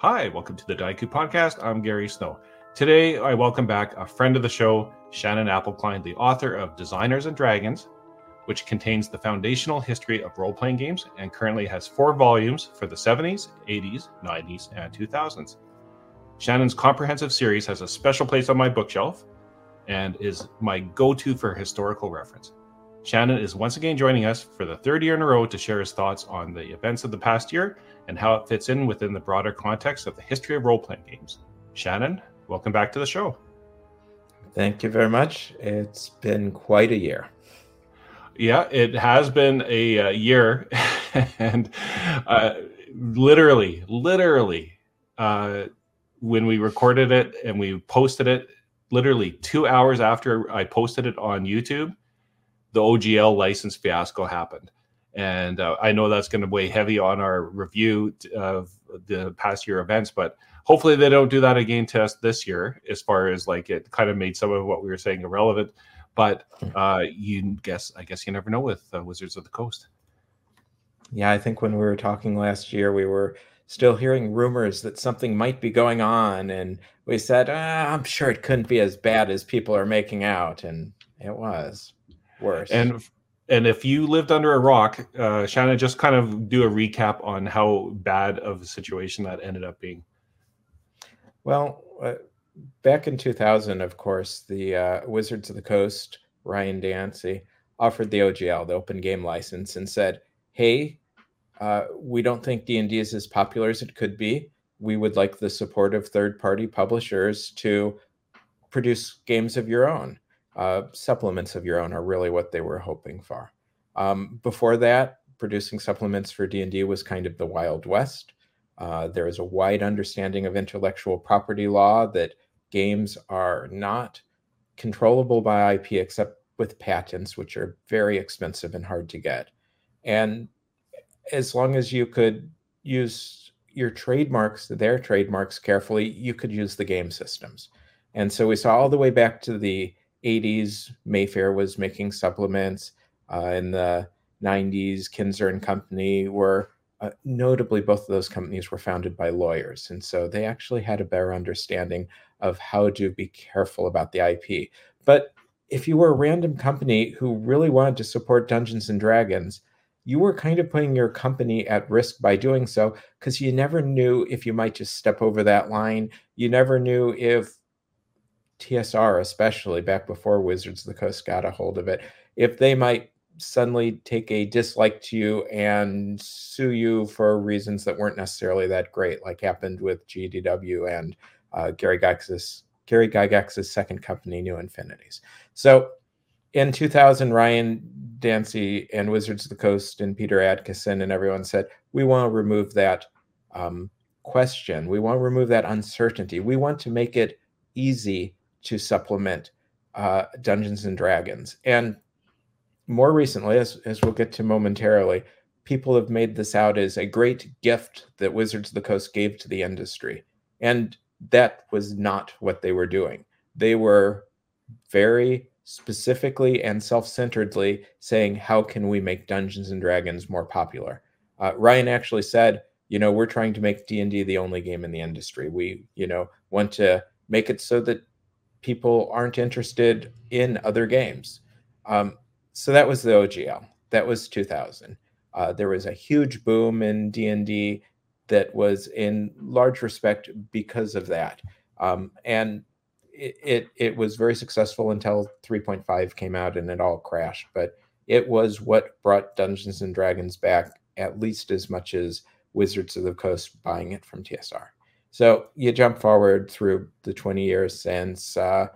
Hi, welcome to the Dieku Podcast. I'm Gary Snow. Today, I welcome back a friend of the show, Shannon Appelcline, the author of Designers and Dragons, which contains the foundational history of role playing games and currently has four volumes for the 70s, 80s, 90s, and 2000s. Shannon's comprehensive series has a special place on my bookshelf and is my go to for historical reference. Shannon is once again joining us for the third year in a row to share his thoughts on the events of the past year and how it fits in within the broader context of the history of role playing games. Shannon, welcome back to the show. Thank you very much. It's been quite a year. Yeah, it has been a, uh, year, and uh, literally, literally, uh, when we recorded it and we posted it, literally two hours after I posted it on YouTube, the OGL license fiasco happened. And uh, I know that's going to weigh heavy on our review of the past year events, but hopefully they don't do that again to us this year, as far as like it kind of made some of what we were saying irrelevant. But uh, you guess, I guess you never know with uh, Wizards of the Coast. Yeah, I think when we were talking last year, we were still hearing rumors that something might be going on. And we said, ah, I'm sure it couldn't be as bad as people are making out. And it was worse. And and if you lived under a rock, uh, Shannon, just kind of do a recap on how bad of a situation that ended up being. Well, uh, back in 2000, of course, the uh, Wizards of the Coast, Ryan Dancey, offered the OGL, the Open Game License, and said, "Hey, uh, we don't think D&D is as popular as it could be. We would like the support of third-party publishers to produce games of your own." Uh, supplements of your own are really what they were hoping for. Um, before that, producing supplements for D&D was kind of the Wild West. Uh, there is a wide understanding of intellectual property law that games are not controllable by IP except with patents, which are very expensive and hard to get. And as long as you could use your trademarks, their trademarks carefully, you could use the game systems. And so we saw all the way back to the 80s, Mayfair was making supplements. Uh, in the 90s, Kenzer and Company were uh, notably both of those companies were founded by lawyers, and so they actually had a better understanding of how to be careful about the IP. But if you were a random company who really wanted to support Dungeons and Dragons, you were kind of putting your company at risk by doing so because you never knew if you might just step over that line. You never knew if TSR, especially back before Wizards of the Coast got a hold of it, if they might suddenly take a dislike to you and sue you for reasons that weren't necessarily that great, like happened with GDW and uh, Gary Gygax's Gary Gygax's second company, New Infinities. So in 2000, Ryan Dancey and Wizards of the Coast and Peter Adkison and everyone said, we want to remove that um, question. We want to remove that uncertainty. We want to make it easy to supplement uh, Dungeons and Dragons. And more recently, as, as we'll get to momentarily, people have made this out as a great gift that Wizards of the Coast gave to the industry. And that was not what they were doing. They were very specifically and self-centeredly saying, "How can we make Dungeons and Dragons more popular?" Uh, Ryan actually said, "You know, we're trying to make D and D the only game in the industry. We, you know, want to make it so that people aren't interested in other games. Um, so that was the OGL. That was 2000. Uh, there was a huge boom in D&D that was in large respect because of that. Um, and it, it, it was very successful until 3.5 came out and it all crashed. But it was what brought Dungeons and Dragons back at least as much as Wizards of the Coast buying it from TSR. So you jump forward through the 20 years since uh,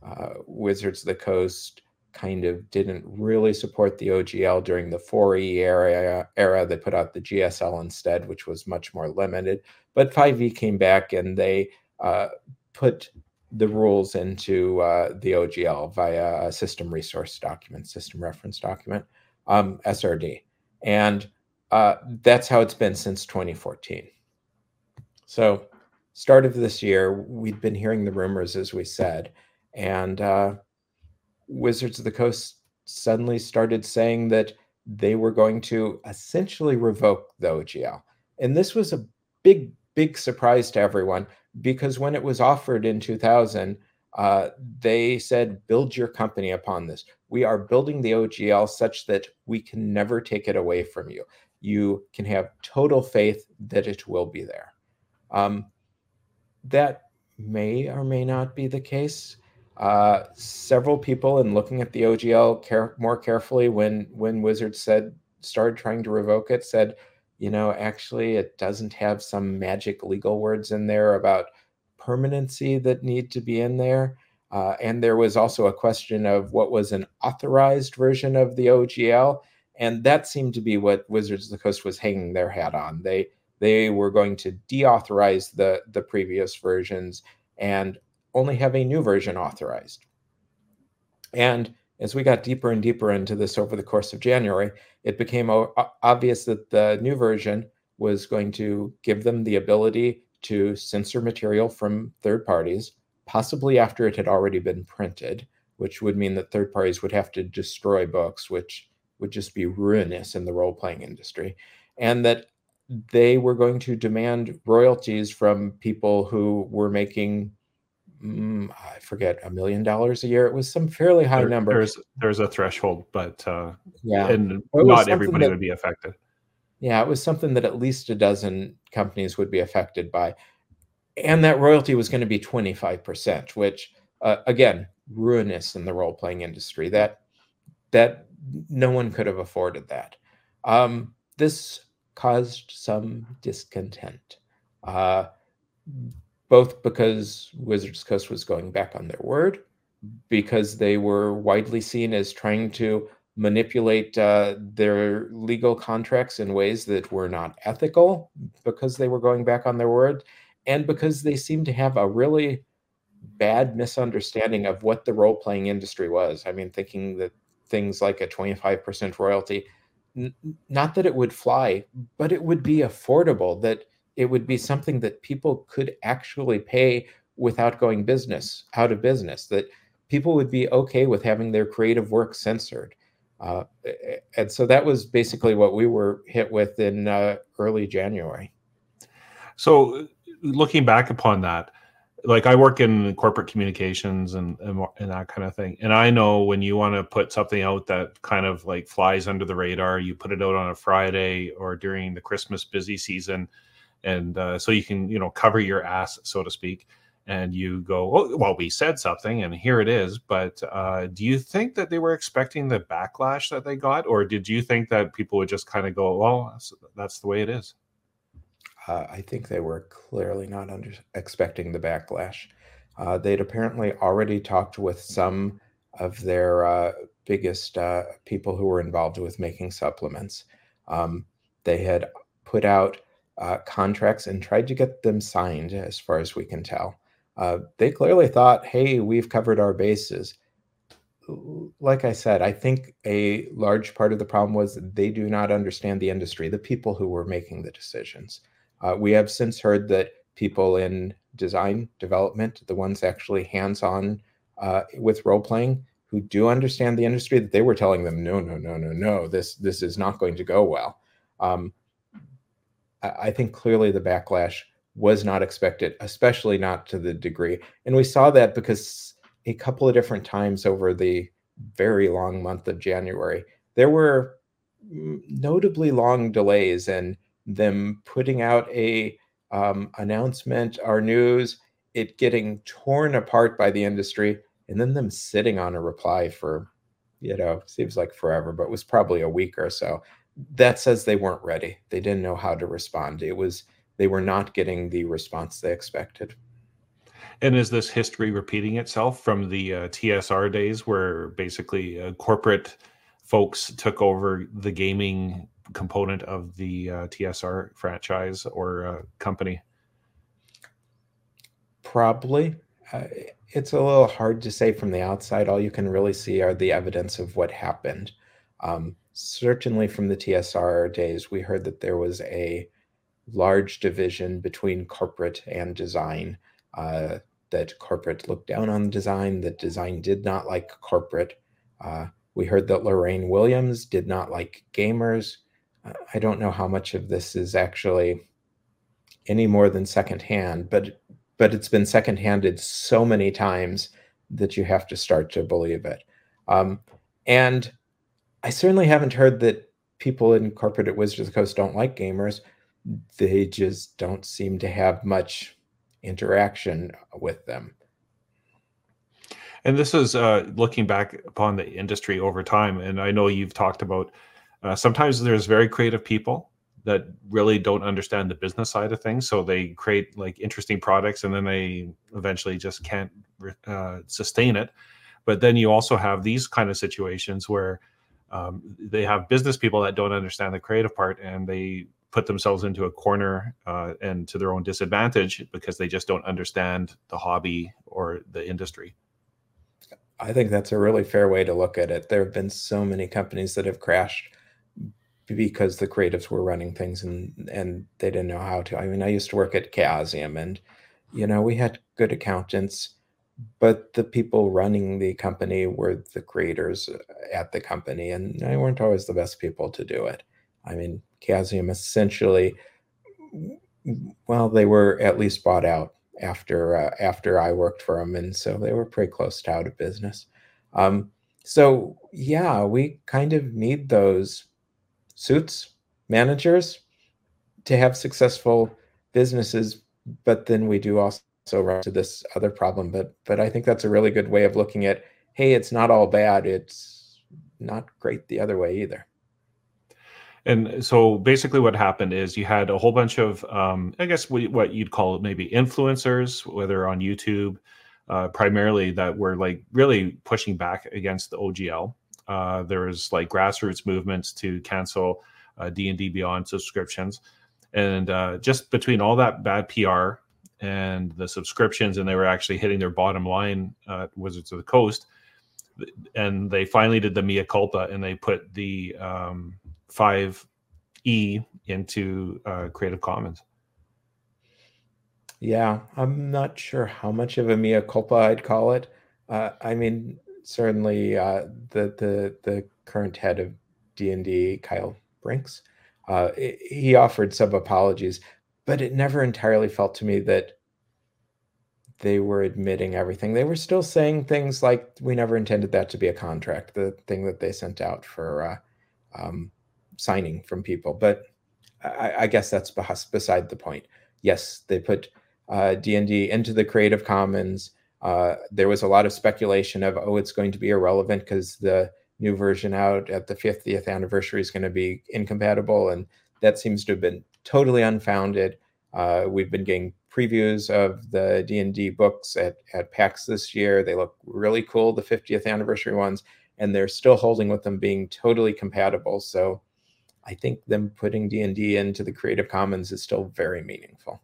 uh, Wizards of the Coast kind of didn't really support the OGL during the 4E era, era. They put out the GSL instead, which was much more limited. But 5e came back and they uh, put the rules into uh, the OGL via a system resource document, system reference document, um, SRD. And uh, that's how it's been since 2014. So start of this year, we'd been hearing the rumors, as we said, and uh, Wizards of the Coast suddenly started saying that they were going to essentially revoke the OGL. And this was a big, big surprise to everyone because when it was offered in 2000, uh, they said, build your company upon this. We are building the OGL such that we can never take it away from you. You can have total faith that it will be there. Um, that may or may not be the case. Uh, several people, in looking at the OGL care- more carefully, when when Wizards said started trying to revoke it, said, you know, actually, it doesn't have some magic legal words in there about permanency that need to be in there. Uh, and there was also a question of what was an authorized version of the OGL, and that seemed to be what Wizards of the Coast was hanging their hat on. They they were going to deauthorize the the previous versions and only have a new version authorized. And as we got deeper and deeper into this over the course of January, it became obvious that the new version was going to give them the ability to censor material from third parties, possibly after it had already been printed, which would mean that third parties would have to destroy books, which would just be ruinous in the role playing industry, and that they were going to demand royalties from people who were making mm, I forget a million dollars a year. It was some fairly high there, number. There's there's a threshold, but uh, yeah, and not everybody that, would be affected. Yeah, it was something that at least a dozen companies would be affected by, and that royalty was going to be twenty five percent, which uh, again ruinous in the role playing industry. That that no one could have afforded that. Um, this caused some discontent. Uh, both because Wizards Coast was going back on their word, because they were widely seen as trying to manipulate uh, their legal contracts in ways that were not ethical, because they were going back on their word, and because they seemed to have a really bad misunderstanding of what the role playing industry was. I mean, thinking that things like a 25% royalty, n- not that it would fly, but it would be affordable, that it would be something that people could actually pay without going business out of business that people would be okay with having their creative work censored. Uh, and so that was basically what we were hit with in uh, early january. So looking back upon that like i work in corporate communications and, and, and that kind of thing. And i know when you want to put something out that kind of like flies under the radar you put it out on a friday or during the christmas busy season and uh, so you can you know cover your ass so to speak and you go oh, well we said something and here it is but uh, do you think that they were expecting the backlash that they got? Or did you think that people would just kind of go well that's the way it is uh, i think they were clearly not under expecting the backlash uh, they'd apparently already talked with some of their uh, biggest uh, people who were involved with making supplements um, they had put out uh, contracts and tried to get them signed, as far as we can tell. Uh, they clearly thought, hey, we've covered our bases. Like I said, I think a large part of the problem was they do not understand the industry, the people who were making the decisions. Uh, we have since heard that people in design development, the ones actually hands on uh, with role playing, who do understand the industry, that they were telling them, no, no, no, no, no, this this is not going to go well. Um, I think clearly the backlash was not expected, especially not to the degree. And we saw that because a couple of different times over the very long month of January, there were notably long delays in them putting out a um, announcement or news, it getting torn apart by the industry, and then them sitting on a reply for, you know, seems like forever, but was probably a week or so that says they weren't ready. They didn't know how to respond. It was they were not getting the response they expected. And is this history repeating itself from the uh, TSR days, where basically uh, corporate folks took over the gaming component of the uh, TSR franchise or uh, company? Probably. Uh, it's a little hard to say from the outside. All you can really see are the evidence of what happened. Um, certainly from the TSR days, we heard that there was a large division between corporate and design. Uh, that corporate looked down on design, that design did not like corporate. Uh, we heard that Lorraine Williams did not like gamers. I don't know how much of this is actually any more than secondhand, but but it's been secondhanded so many times that you have to start to believe it. Um, and I certainly haven't heard that people in corporate at Wizards of the Coast don't like gamers. They just don't seem to have much interaction with them. And this is uh, looking back upon the industry over time. And I know you've talked about uh, sometimes there's very creative people that really don't understand the business side of things. So they create like interesting products and then they eventually just can't uh, sustain it. But then you also have these kind of situations where um, they have business people that don't understand the creative part and they put themselves into a corner uh, and to their own disadvantage because they just don't understand the hobby or the industry. I think that's a really fair way to look at it. There have been so many companies that have crashed because the creatives were running things and and they didn't know how to. I mean, I used to work at Chaosium and you know, we had good accountants, but the people running the company were the creators at the company and they weren't always the best people to do it. I mean, Chaosium essentially well, they were at least bought out after uh, after I worked for them, and so they were pretty close to out of business. Um, so yeah, we kind of need those suits managers to have successful businesses, but then we do also run to this other problem. But but I think that's a really good way of looking at. Hey, it's not all bad. It's not great the other way either. And so basically, what happened is you had a whole bunch of, um, I guess, what you'd call maybe influencers, whether on YouTube, uh, primarily that were like really pushing back against the OGL. Uh, there was like grassroots movements to cancel uh, D and D Beyond subscriptions, and uh, just between all that bad PR and the subscriptions, and they were actually hitting their bottom line. Wizards of the Coast, and they finally did the mea culpa, and they put the um, five E into uh, Creative Commons. Yeah, I'm not sure how much of a mea culpa I'd call it. Uh, I mean, certainly uh, the the the current head of D and D, Kyle Brinks, uh, he offered some apologies, but it never entirely felt to me that they were admitting everything. They were still saying things like, "We never intended that to be a contract." The thing that they sent out for uh, um, signing from people. But I, I guess that's beside the point. Yes, they put uh, D&D into the Creative Commons. Uh, there was a lot of speculation of, oh, it's going to be irrelevant because the new version out at the 50th anniversary is going to be incompatible. And that seems to have been totally unfounded. Uh, we've been getting previews of the D&D books at, at PAX this year. They look really cool, the 50th anniversary ones, and they're still holding with them being totally compatible. So I think them putting D and D into the Creative Commons is still very meaningful.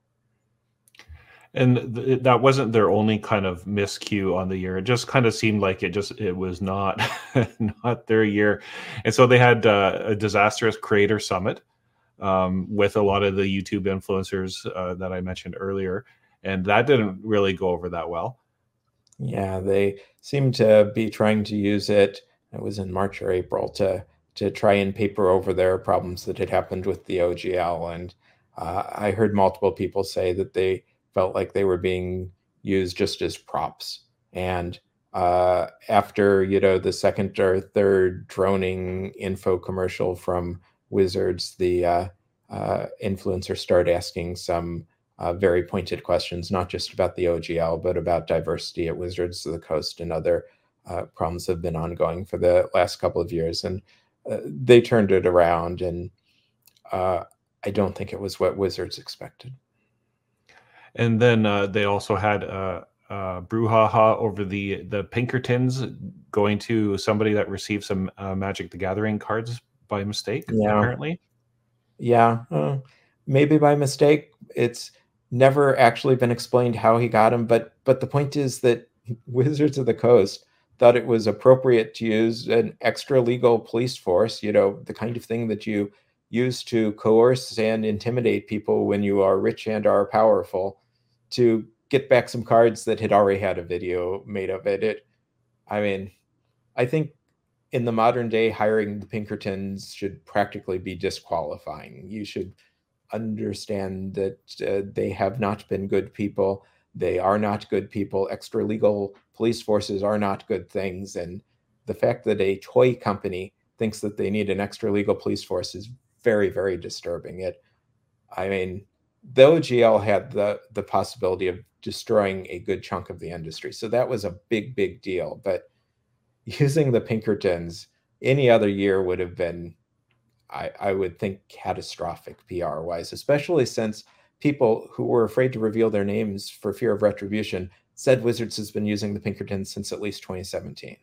And th- that wasn't their only kind of miscue on the year. It just kind of seemed like it just it was not not their year, and so they had uh, a disastrous creator summit um, with a lot of the YouTube influencers uh, that I mentioned earlier, and that didn't really go over that well. Yeah, they seem to be trying to use it. It was in March or April to to try and paper over their problems that had happened with the OGL. And uh, I heard multiple people say that they felt like they were being used just as props. And uh, after you know the second or third droning info commercial from Wizards, the uh, uh influencer started asking some uh, very pointed questions, not just about the OGL, but about diversity at Wizards of the Coast and other uh, problems have been ongoing for the last couple of years. And uh, they turned it around, and I don't think it was what Wizards expected. And then uh, they also had uh, uh, brouhaha over the the Pinkertons going to somebody that received some uh, Magic the Gathering cards by mistake. Yeah. Apparently, yeah, uh, maybe by mistake. It's never actually been explained how he got them, but but the point is that Wizards of the Coast thought it was appropriate to use an extra legal police force, you know, the kind of thing that you use to coerce and intimidate people when you are rich and are powerful to get back some cards that had already had a video made of it. It I mean, I think in the modern day hiring the Pinkertons should practically be disqualifying. You should understand that uh, they have not been good people. They are not good people. Extra legal police forces are not good things. And the fact that a toy company thinks that they need an extra legal police force is very, very disturbing. It, I mean, the GL had the the possibility of destroying a good chunk of the industry, so that was a big, big deal. But using the Pinkertons any other year would have been, I, I would think, catastrophic PR wise, especially since people who were afraid to reveal their names for fear of retribution said Wizards has been using the Pinkertons since at least 2017.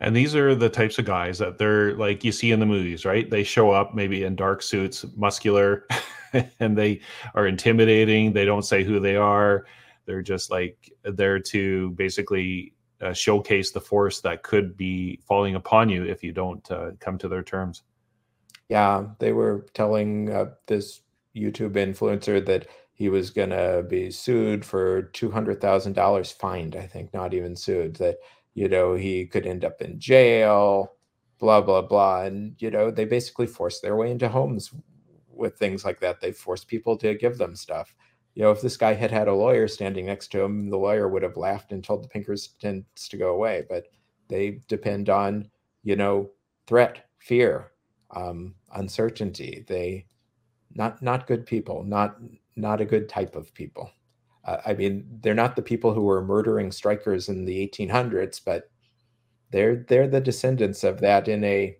And these are the types of guys that they're like you see in the movies, right? They show up maybe in dark suits, muscular, and they are intimidating. They don't say who they are. They're just like there to basically uh, showcase the force that could be falling upon you if you don't uh, come to their terms. Yeah, they were telling uh, this YouTube influencer that he was going to be sued for $200,000 fined, I think, not even sued, that, you know, he could end up in jail, blah, blah, blah. And, you know, they basically force their way into homes with things like that. They force people to give them stuff you know, if this guy had had a lawyer standing next to him, the lawyer would have laughed and told the Pinkertons to go away. But they depend on, you know, threat, fear, um, uncertainty. They not not good people, not not a good type of people. Uh, I mean, they're not the people who were murdering strikers in the 1800s, but they're they're the descendants of that in a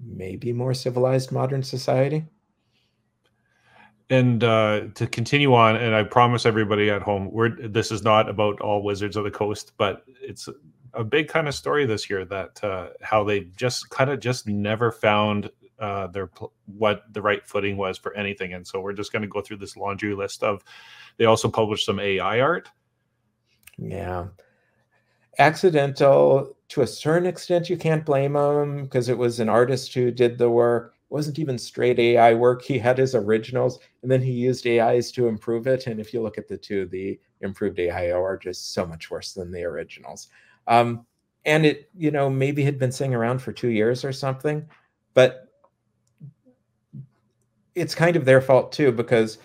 maybe more civilized modern society. And uh, to continue on, and I promise everybody at home, we're this is not about all Wizards of the Coast, but it's a big kind of story this year that uh, how they just kind of just never found uh, their what the right footing was for anything, and so we're just going to go through this laundry list of. They also published some AI art. Yeah, accidental to a certain extent. You can't blame them because it was an artist who did the work It wasn't even straight AI work. He had his originals and then he used AIs to improve it. And if you look at the two, the improved AI are just so much worse than the originals. Um, and it, you know, maybe had been sitting around for two years or something, but it's kind of their fault too because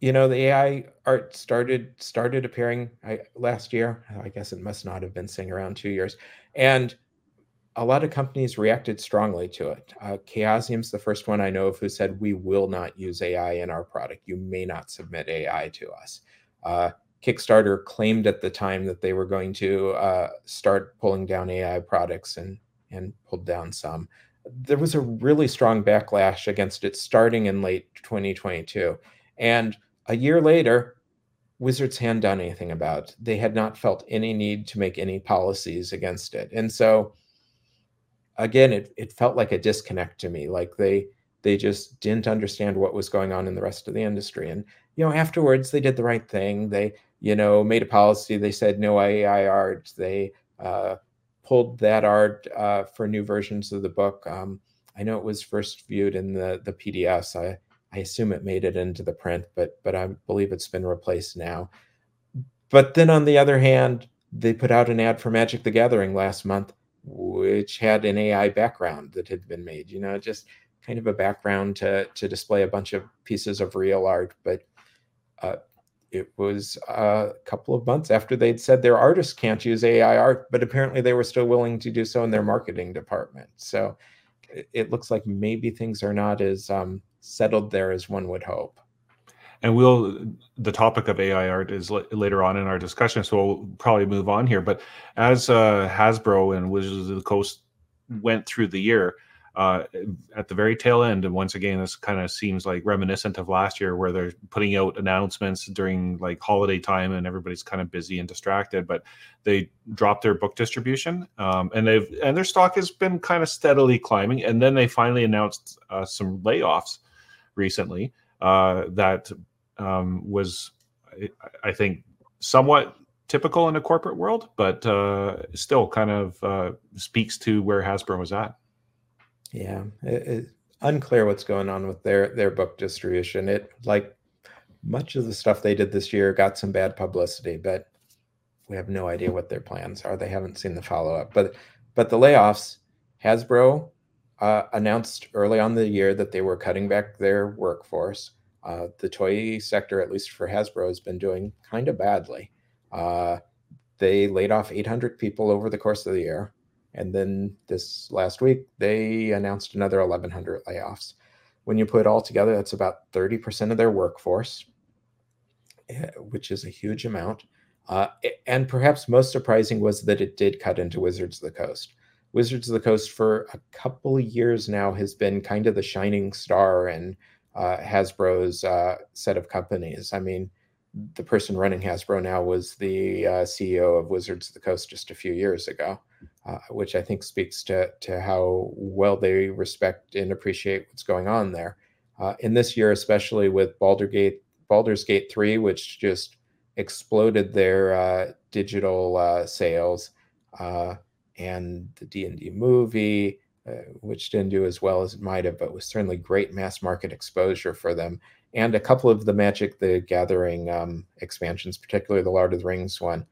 you know the AI art started started appearing I, last year. I guess it must not have been sitting around two years, and a lot of companies reacted strongly to it. Uh, Chaosium's the first one I know of who said, We will not use AI in our product. You may not submit AI to us. Uh, Kickstarter claimed at the time that they were going to uh, start pulling down AI products and, and pulled down some. There was a really strong backlash against it starting in late 2022. And a year later, Wizards hadn't done anything about. They had not felt any need to make any policies against it. And so again, it, it felt like a disconnect to me. Like they they just didn't understand what was going on in the rest of the industry. And you know, afterwards they did the right thing. They you know made a policy. They said no AI art. They uh, pulled that art uh, for new versions of the book. Um, I know it was first viewed in the the PDFs. I I assume it made it into the print, but but I believe it's been replaced now. But then on the other hand, they put out an ad for Magic the Gathering last month which had an AI background that had been made. You know, just kind of a background to to display a bunch of pieces of real art. But uh, it was a couple of months after they'd said their artists can't use AI art, but apparently they were still willing to do so in their marketing department. So it, it looks like maybe things are not as um, settled there as one would hope and we'll the topic of AI art is l- later on in our discussion, so we'll probably move on here. But as uh, Hasbro and Wizards of the Coast went through the year, uh, at the very tail end, and once again, this kind of seems like reminiscent of last year, where they're putting out announcements during like holiday time, and everybody's kind of busy and distracted. But they dropped their book distribution, um, and they've and their stock has been kind of steadily climbing. And then they finally announced uh, some layoffs recently uh, that um, was, I think, somewhat typical in a corporate world, but uh, still kind of uh, speaks to where Hasbro was at. Yeah, it, it, unclear what's going on with their their book distribution. It like much of the stuff they did this year got some bad publicity, but we have no idea what their plans are. They haven't seen the follow up, but but the layoffs, Hasbro uh, announced early on the year that they were cutting back their workforce. Uh, the toy sector, at least for Hasbro, has been doing kind of badly. Uh, they laid off 800 people over the course of the year. And then this last week, they announced another 1,100 layoffs. When you put it all together, that's about 30% of their workforce, eh, which is a huge amount. Uh, and perhaps most surprising was that it did cut into Wizards of the Coast. Wizards of the Coast for a couple of years now has been kind of the shining star in uh, Hasbro's uh, set of companies. I mean, the person running Hasbro now was the uh, CEO of Wizards of the Coast just a few years ago, uh, which I think speaks to to how well they respect and appreciate what's going on there. Uh, in this year, especially with Baldur's Gate, Baldur's Gate three, which just exploded their uh, digital uh, sales, uh, and the D and D movie. which didn't do as well as it might have, but was certainly great mass market exposure for them and a couple of the Magic the Gathering um, expansions, particularly the Lord of the Rings one.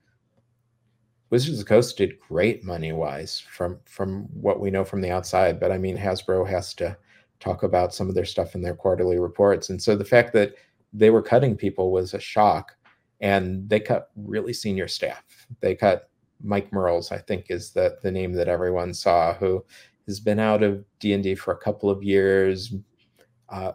Wizards of the Coast did great money wise from from what we know from the outside, but I mean Hasbro has to talk about some of their stuff in their quarterly reports, and so the fact that they were cutting people was a shock, and they cut really senior staff. They cut Mike Mearls, I think is the the name that everyone saw, who has been out of D and D for a couple of years, uh,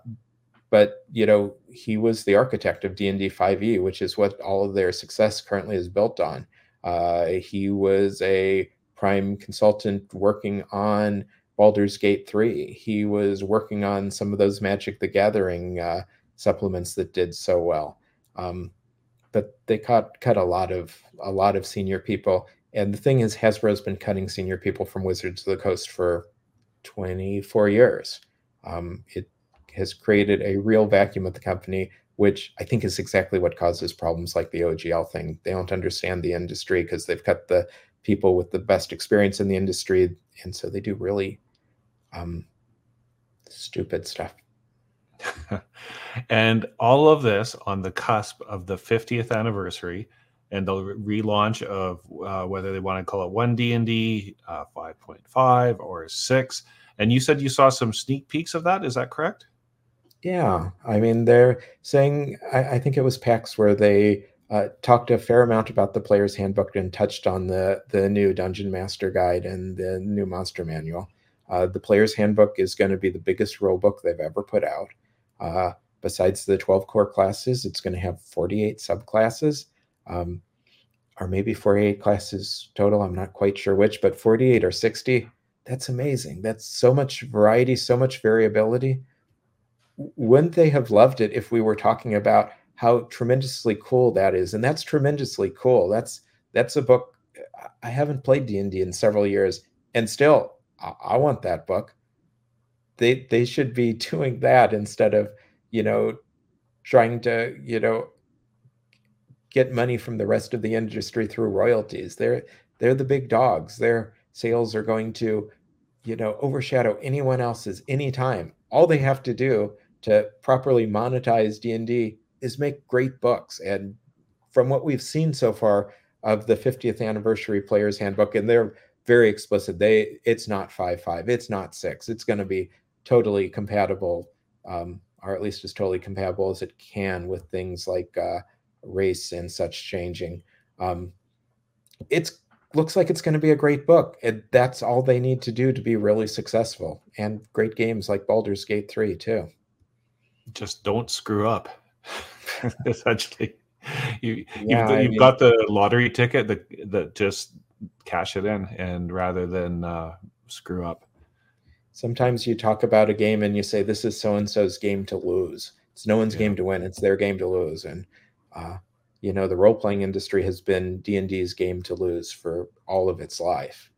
but you know he was the architect of d&d 5e which is what all of their success currently is built on uh, he was a prime consultant working on Baldur's Gate 3. He was working on some of those Magic the Gathering uh, supplements that did so well. Um, but they cut cut a lot of a lot of senior people. And the thing is, Hasbro's been cutting senior people from Wizards of the Coast for 24 years. Um, it has created a real vacuum at the company, which I think is exactly what causes problems like the OGL thing. They don't understand the industry because they've cut the people with the best experience in the industry, and so they do really um, stupid stuff. and all of this on the cusp of the 50th anniversary and the relaunch of uh, whether they want to call it one D&D, uh, 5.5 or 6. And you said you saw some sneak peeks of that. Is that correct? Yeah, I mean, they're saying, I, I think it was PAX where they uh, talked a fair amount about the player's handbook and touched on the, the new Dungeon Master Guide and the new Monster Manual. Uh, the player's handbook is going to be the biggest rule book they've ever put out. Uh, besides the 12 core classes, it's going to have 48 subclasses, um, or maybe 48 classes total. I'm not quite sure which, but 48 or 60. That's amazing. That's so much variety, so much variability wouldn't they have loved it if we were talking about how tremendously cool that is? And that's tremendously cool. That's that's a book i haven't played d&d in several years and still i, I want that book. They they should be doing that instead of you know trying to you know get money from the rest of the industry through royalties. They're they're the big dogs. Their sales are going to you know overshadow anyone else's anytime. All they have to do to properly monetize D&D is make great books. And from what we've seen so far of the 50th anniversary players handbook, and they're very explicit, they it's not five five, it's not six. It's going to be totally compatible, um, or at least as totally compatible as it can with things like uh, race and such changing. Um, it's looks like it's going to be a great book. And that's all they need to do to be really successful. And great games like Baldur's Gate 3, too just don't screw up. Essentially, you yeah, you've, you've mean, got the lottery ticket that that just cash it in, and rather than uh, screw up. Sometimes you talk about a game and you say this is so and so's game to lose. It's no one's yeah. game to win. It's their game to lose, and uh, you know the role playing industry has been D and D's game to lose for all of its life.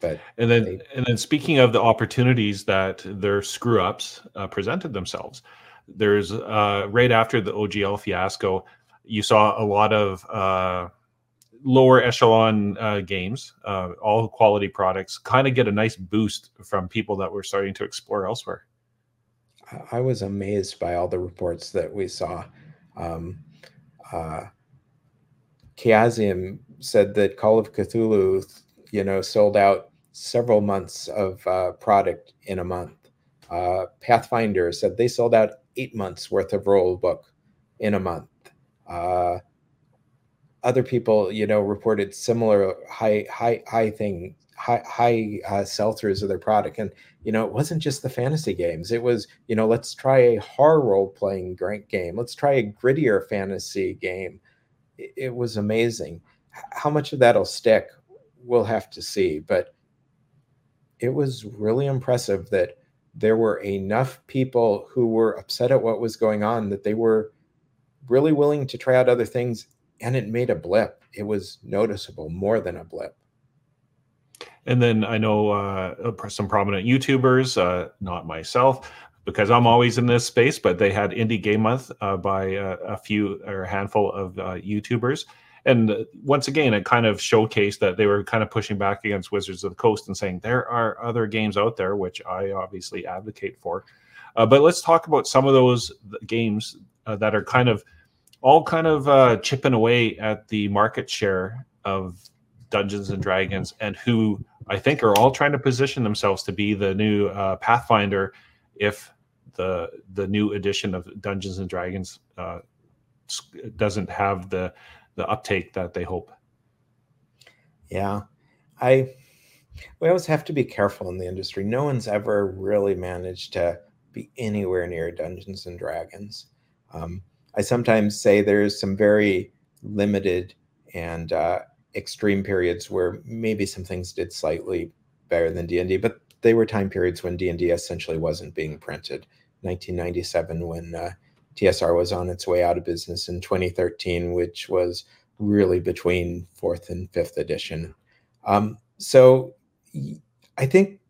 But and then they, and then speaking of the opportunities that their screw ups uh, presented themselves, there's uh, right after the OGL fiasco, you saw a lot of uh, lower echelon uh, games, uh, all quality products, kind of get a nice boost from people that were starting to explore elsewhere. I was amazed by all the reports that we saw. Um, uh, said that Call of Cthulhu, you know, sold out several months of uh, product in a month. Uh, Pathfinder said they sold out eight months worth of rule book in a month. Uh, other people, you know, reported similar high, high, high thing, high, high uh, sell-throughs of their product. And you know, it wasn't just the fantasy games. It was, you know, let's try a horror role-playing game. Let's try a grittier fantasy game. It, it was amazing. How much of that'll stick, we'll have to see. But it was really impressive that there were enough people who were upset at what was going on that they were really willing to try out other things and it made a blip. It was noticeable more than a blip. And then i know uh, some prominent youtubers uh, not myself because i'm always in this space but they had indie game month uh, by uh, a few or a handful of uh, youtubers and once again it kind of showcased that they were kind of pushing back against wizards of the coast and saying there are other games out there which i obviously advocate for. Uh, but let's talk about some of those games uh, that are kind of all kind of uh, chipping away at the market share of dungeons and dragons and who i think are all trying to position themselves to be the new uh, pathfinder if the the new edition of dungeons and dragons uh, doesn't have the the uptake that they hope. Yeah, I we always have to be careful in the industry. No one's ever really managed to be anywhere near Dungeons and Dragons. Um, I sometimes say there's some very limited and uh, extreme periods where maybe some things did slightly better than D&D, but they were time periods when D&D essentially wasn't being printed. 1997 when uh, TSR was on its way out of business in 2013, which was really between fourth and fifth edition. Um, so I think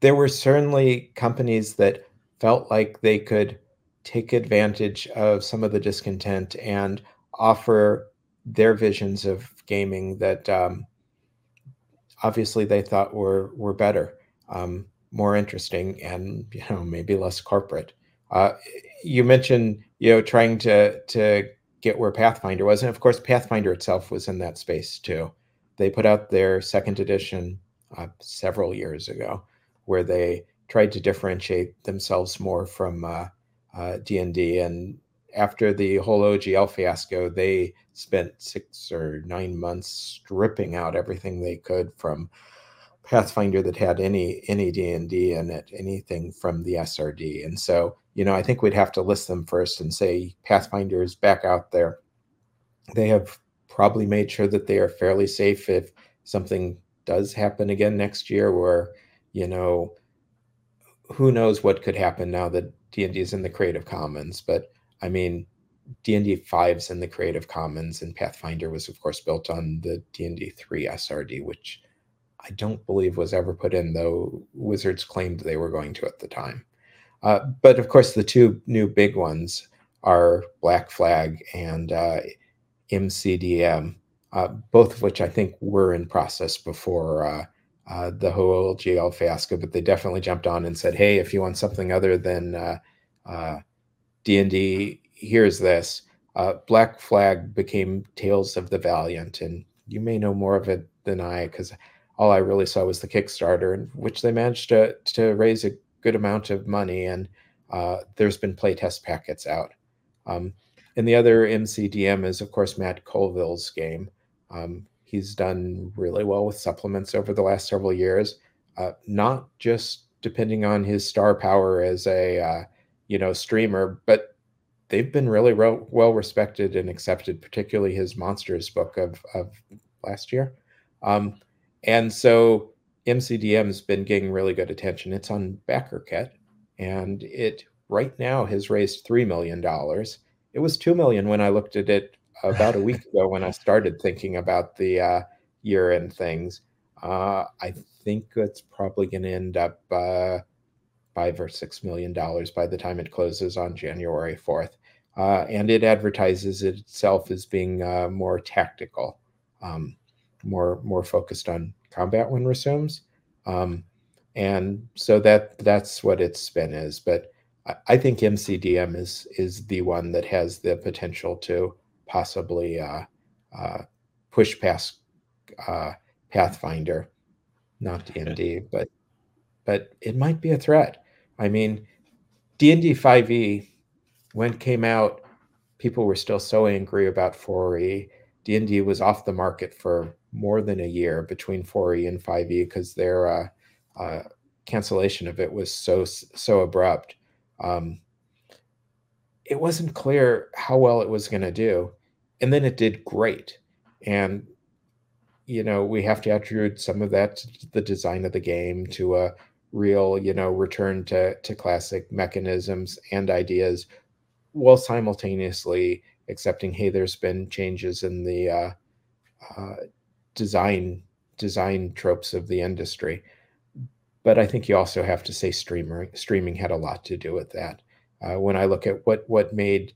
there were certainly companies that felt like they could take advantage of some of the discontent and offer their visions of gaming that um, obviously they thought were were better, um, more interesting, and you know maybe less corporate. Uh, you mentioned you know trying to to get where Pathfinder was, and of course Pathfinder itself was in that space too. They put out their second edition uh, several years ago, where they tried to differentiate themselves more from uh, uh, D&D. And after the whole OGL fiasco, they spent six or nine months stripping out everything they could from Pathfinder that had any any D and D in it, anything from the SRD. And so, you know, I think we'd have to list them first and say Pathfinder is back out there. They have probably made sure that they are fairly safe if something does happen again next year, where you know, who knows what could happen now that D and D is in the Creative Commons. But I mean, D and D five's in the Creative Commons, and Pathfinder was, of course, built on the D and D three SRD, which I don't believe was ever put in, though Wizards claimed they were going to at the time. Uh, but of course, the two new big ones are Black Flag and uh, MCDM, uh, both of which I think were in process before uh, uh, the whole GL fiasco. But they definitely jumped on and said, "Hey, if you want something other than D and D, here's this." Black Flag became Tales of the Valiant, and you may know more of it than I because all I really saw was the Kickstarter, in which they managed to to raise a good amount of money, and uh, there's been playtest packets out. Um, and the other MCDM is, of course, Matt Colville's game. Um, he's done really well with supplements over the last several years, uh, not just depending on his star power as a uh, you know streamer, but they've been really well, well respected and accepted, particularly his monsters book of of last year. Um, and so MCDM has been getting really good attention. It's on BackerKit, and it right now has raised three million dollars. It was 2 million when I looked at it about a week ago when I started thinking about the uh, year-end things. Uh, I think it's probably going to end up uh, five or six million dollars by the time it closes on January fourth. Uh, and it advertises itself as being uh, more tactical. Um, more more focused on combat when resumes. Um, and so that that's what its spin is. But I, I, think MCDM is is the one that has the potential to possibly uh, uh, push past uh, Pathfinder. not D&D, but but it might be a threat. I mean, D&D 5e when it came out, people were still so angry about 4e. D&D was off the market for more than a year between 4e and 5e because their uh, uh, cancellation of it was so so abrupt. Um, it wasn't clear how well it was going to do, and then it did great. And you know, we have to attribute some of that to the design of the game, to a real, you know, return to to classic mechanisms and ideas, while simultaneously accepting, hey, there's been changes in the uh, uh, design design tropes of the industry. But I think you also have to say streamer streaming had a lot to do with that. Uh, when I look at what what made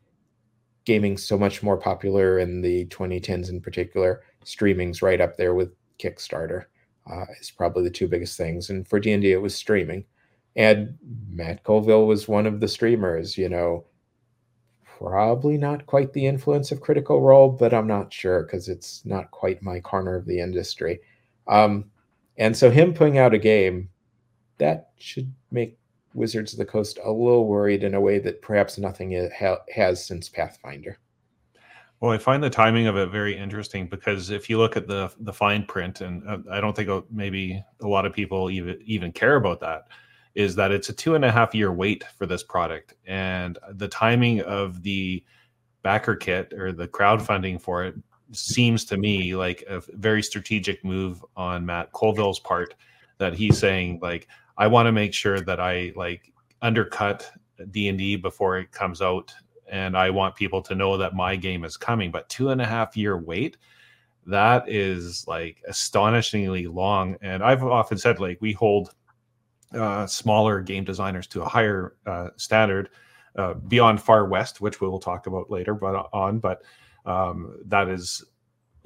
gaming so much more popular in the 2010s in particular, streaming's right up there with Kickstarter. Uh, is probably the two biggest things. And for D&D, it was streaming. And Matt Colville was one of the streamers, you know, probably not quite the influence of Critical Role, but I'm not sure because it's not quite my corner of the industry. Um, and so him putting out a game that should make Wizards of the Coast a little worried in a way that perhaps nothing has since Pathfinder. Well, I find the timing of it very interesting because if you look at the the fine print, and uh, I don't think uh, maybe a lot of people even even care about that, is that it's a two and a half year wait for this product, and the timing of the backer kit or the crowdfunding for it seems to me like a very strategic move on Matt Colville's part. That he's saying like I want to make sure that I like undercut D and D before it comes out, and I want people to know that my game is coming. But two and a half year wait, that is like astonishingly long. And I've often said like we hold uh, smaller game designers to a higher uh, standard uh, beyond Far West, which we will talk about later. But on, but um, that is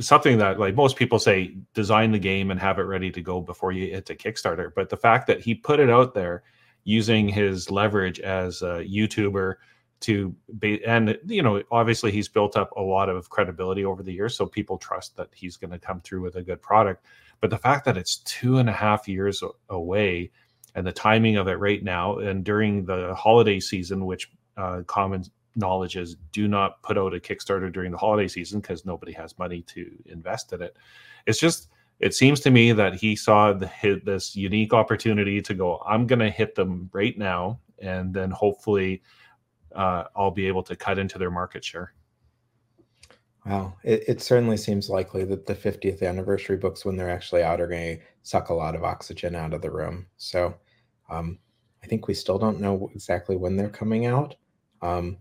something that like most people say design the game and have it ready to go before you hit to kickstarter but the fact that he put it out there using his leverage as a youtuber to be and you know obviously he's built up a lot of credibility over the years so people trust that he's going to come through with a good product but the fact that it's two and a half years away and the timing of it right now and during the holiday season which uh, common knowledge is do not put out a Kickstarter during the holiday season because nobody has money to invest in it. It's just it seems to me that he saw the, this unique opportunity to go. I'm going to hit them right now, and then hopefully uh, I'll be able to cut into their market share. Wow, it, it certainly seems likely that the 50th anniversary books, when they're actually out, are going to suck a lot of oxygen out of the room. So, um, I think we still don't know exactly when they're coming out. Um,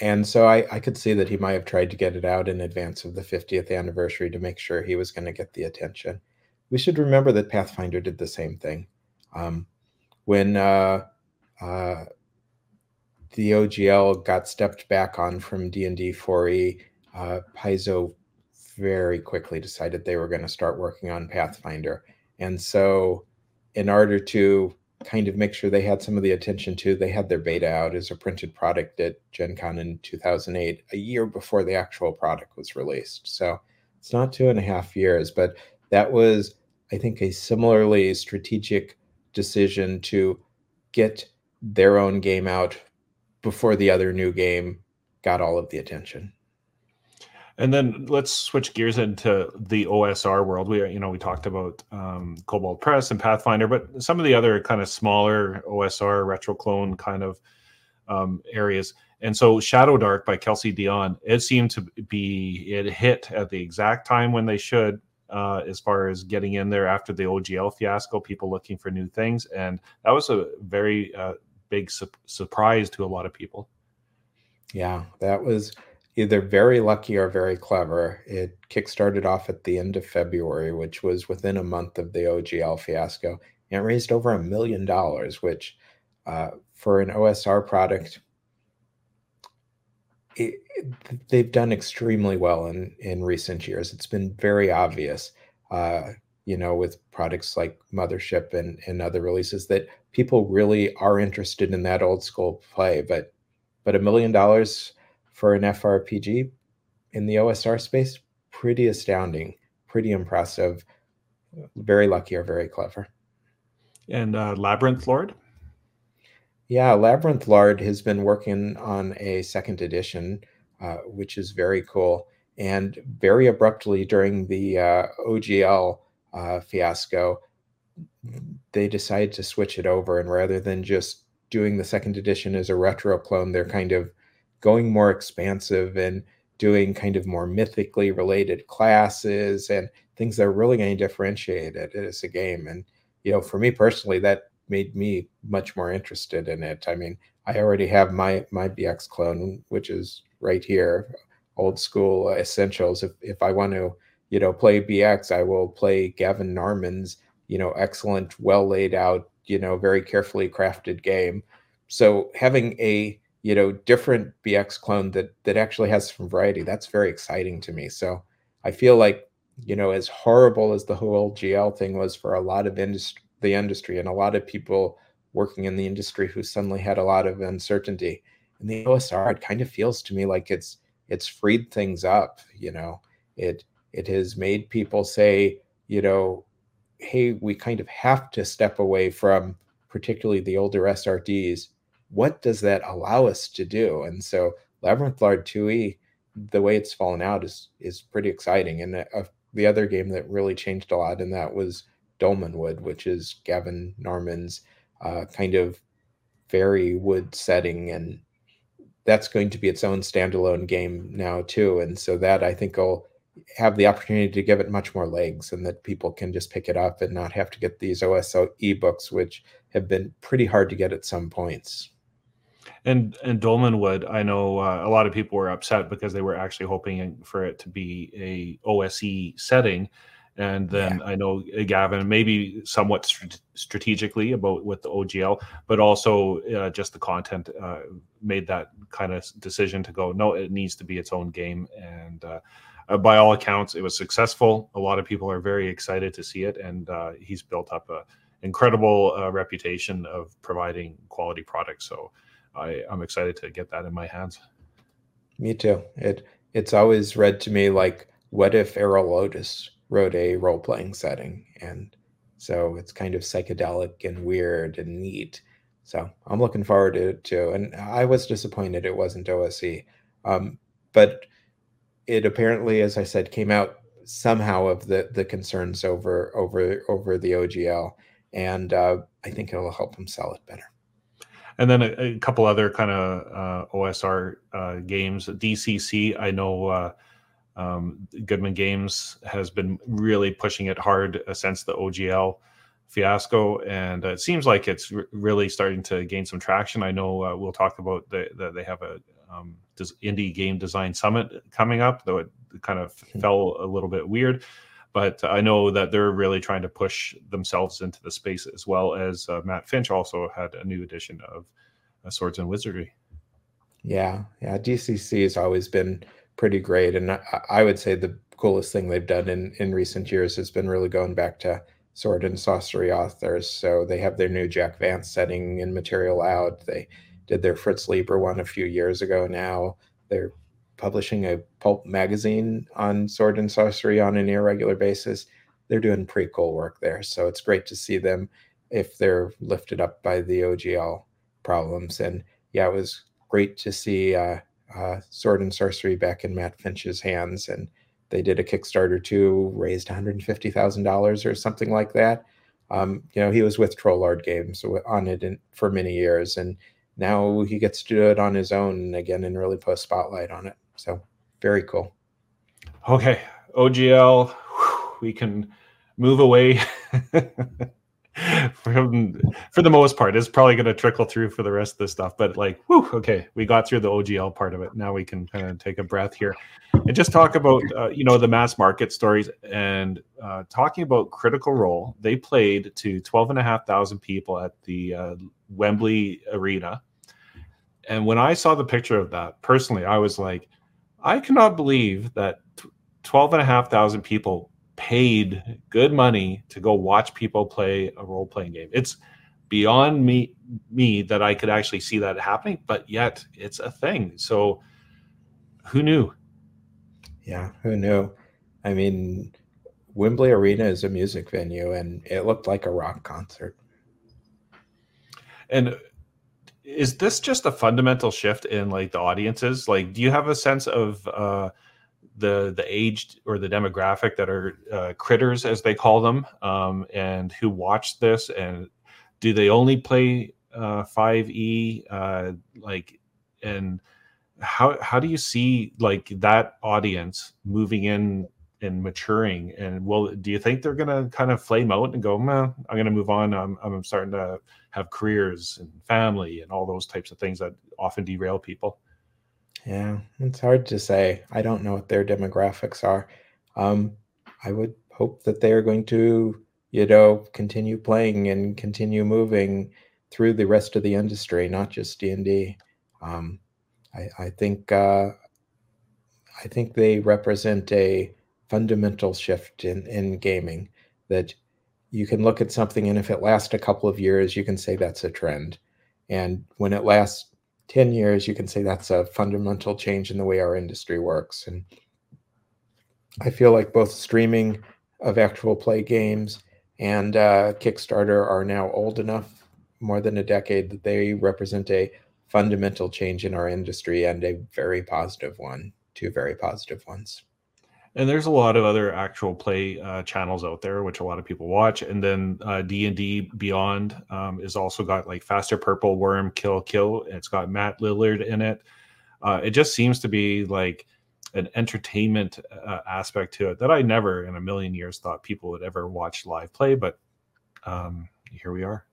and so I, I could see that he might have tried to get it out in advance of the 50th anniversary to make sure he was going to get the attention. We should remember that Pathfinder did the same thing. Um, when uh, uh, the OGL got stepped back on from D&D 4e, uh, Paizo very quickly decided they were going to start working on Pathfinder. And so in order to kind of make sure they had some of the attention too. They had their beta out as a printed product at Gen Con in 2008, a year before the actual product was released. So it's not two and a half years, but that was, I think, a similarly strategic decision to get their own game out before the other new game got all of the attention. And then let's switch gears into the OSR world. We, you know, we talked about um, Kobold Press and Pathfinder, but some of the other kind of smaller OSR retro clone kind of um, areas. And so Shadow Dark by Kelsey Dionne, it seemed to be it hit at the exact time when they should, uh, as far as getting in there after the OGL fiasco. People looking for new things, and that was a very uh, big su- surprise to a lot of people. Yeah, that was either very lucky or very clever. It kickstarted off at the end of February, which was within a month of the OGL fiasco, and it raised over a million dollars, which uh, for an OSR product, it, they've done extremely well in, in recent years. It's been very obvious, uh, you know, with products like Mothership and, and other releases that people really are interested in that old school play. But but a million dollars for an FRPG in the OSR space, pretty astounding, pretty impressive. very lucky or very clever. And uh, Labyrinth Lord? Yeah, Labyrinth Lord has been working on a second edition, uh, which is very cool. And very abruptly during the uh, OGL uh, fiasco, they decided to switch it over. And rather than just doing the second edition as a retro clone, they're kind of going more expansive and doing kind of more mythically related classes and things that are really going to differentiate it as a game. And, you know, for me personally, that made me much more interested in it. I mean, I already have my my BX clone, which is right here, old school essentials. If if I want to, you know, play BX, I will play Gavin Norman's, you know, excellent, well laid out, you know, very carefully crafted game. So having a you know different BX clone that that actually has some variety, that's very exciting to me. So I feel like you know as horrible as the whole OGL thing was for a lot of industry the industry and a lot of people working in the industry who suddenly had a lot of uncertainty. And the OSR, it kind of feels to me like it's it's freed things up. You know, it it has made people say, you know, hey, we kind of have to step away from particularly the older SRDs. What does that allow us to do? And so Labyrinth Lord 2E, the way it's fallen out is is pretty exciting. And uh, the other game that really changed a lot in that was Dolmenwood, which is Gavin Norman's uh, kind of fairy wood setting, and that's going to be its own standalone game now too. And so that I think will have the opportunity to give it much more legs, and that people can just pick it up and not have to get these OSE books, which have been pretty hard to get at some points. And and Dolmenwood, I know uh, a lot of people were upset because they were actually hoping for it to be a OSE setting and then yeah. I know uh, Gavin maybe somewhat st- strategically about with the OGL, but also uh, just the content uh, made that kind of decision to go. No, it needs to be its own game, and uh, uh by all accounts, it was successful. A lot of people are very excited to see it, and uh, he's built up a incredible reputation of providing quality products. So I, I'm excited to get that in my hands. Me too. It it's always read to me like, what if Erol Otus wrote a role playing setting. And so it's kind of psychedelic and weird and neat. So I'm looking forward to it too. And I was disappointed it wasn't OSE. Um, but it apparently, as I said, came out somehow of the the concerns over over over the OGL, and uh, I think it'll help them sell it better. And then a, a couple other kind of uh, OSR uh, games. DCC, I know uh, um, Goodman Games has been really pushing it hard uh, since the OGL fiasco, and uh, it seems like it's r- really starting to gain some traction. I know uh, we'll talk about that the, they have a um, indie game design summit coming up, though it kind of mm-hmm. fell a little bit weird. But I know that they're really trying to push themselves into the space as well as uh, Matt Finch also had a new edition of uh, Swords and Wizardry. Yeah, yeah. DCC has always been pretty great. And I, I, would say the coolest thing they've done in, in recent years has been really going back to sword and sorcery authors. So they have their new Jack Vance setting in material out. They did their Fritz Leiber one a few years ago now. They're publishing a pulp magazine on sword and sorcery on an irregular basis. They're doing pretty cool work there. So it's great to see them if they're lifted up by the OGL problems. And yeah, it was great to see uh, uh, Sword and Sorcery back in Matt Finch's hands, and they did a Kickstarter too, raised one hundred fifty thousand dollars or something like that. Um, you know, he was with Troll Lord Games on it in, for many years, and now he gets to do it on his own again and really put a spotlight on it. So very cool. Okay, OGL, we can move away from, for the most part. It's probably going to trickle through for the rest of this stuff. But like, whew, okay, we got through the OGL part of it. Now we can kind of take a breath here and just talk about uh, you know the mass market stories and uh, talking about Critical Role. They played to twelve and a half thousand people at the uh, Wembley Arena, and when I saw the picture of that, personally, I was like, I cannot believe that. 12 and a half thousand people paid good money to go watch people play a role playing game. It's beyond me me that I could actually see that happening, but yet it's a thing. So who knew? Yeah, who knew? I mean, Wembley Arena is a music venue, and it looked like a rock concert. And is this just a fundamental shift in like the audiences? Like, do you have a sense of uh, the the age or the demographic that are uh, critters, as they call them, um, and who watch this? And do they only play uh, 5e? Uh, like, and how how do you see like that audience moving in and maturing? And well, do you think they're gonna kind of flame out and go, I'm gonna move on. I'm I'm starting to have careers and family and all those types of things that often derail people. Yeah, it's hard to say. I don't know what their demographics are. Um, I would hope that they are going to, you know, continue playing and continue moving through the rest of the industry, not just D and D. Um, I, I think uh, I think they represent a fundamental shift in in gaming that you can look at something and if it lasts a couple of years, you can say that's a trend, and when it lasts 10 years, you can say that's a fundamental change in the way our industry works. And I feel like both streaming of actual play games and uh, Kickstarter are now old enough, more than a decade, that they represent a fundamental change in our industry and a very positive one, two very positive ones. And there's a lot of other actual play uh, channels out there, which a lot of people watch. And then uh, D and D Beyond um, is also got like Faster Purple, Worm, Kill, Kill. It's got Matt Lillard in it. Uh, it just seems to be like an entertainment uh, aspect to it that I never in a million years thought people would ever watch live play. But um, here we are.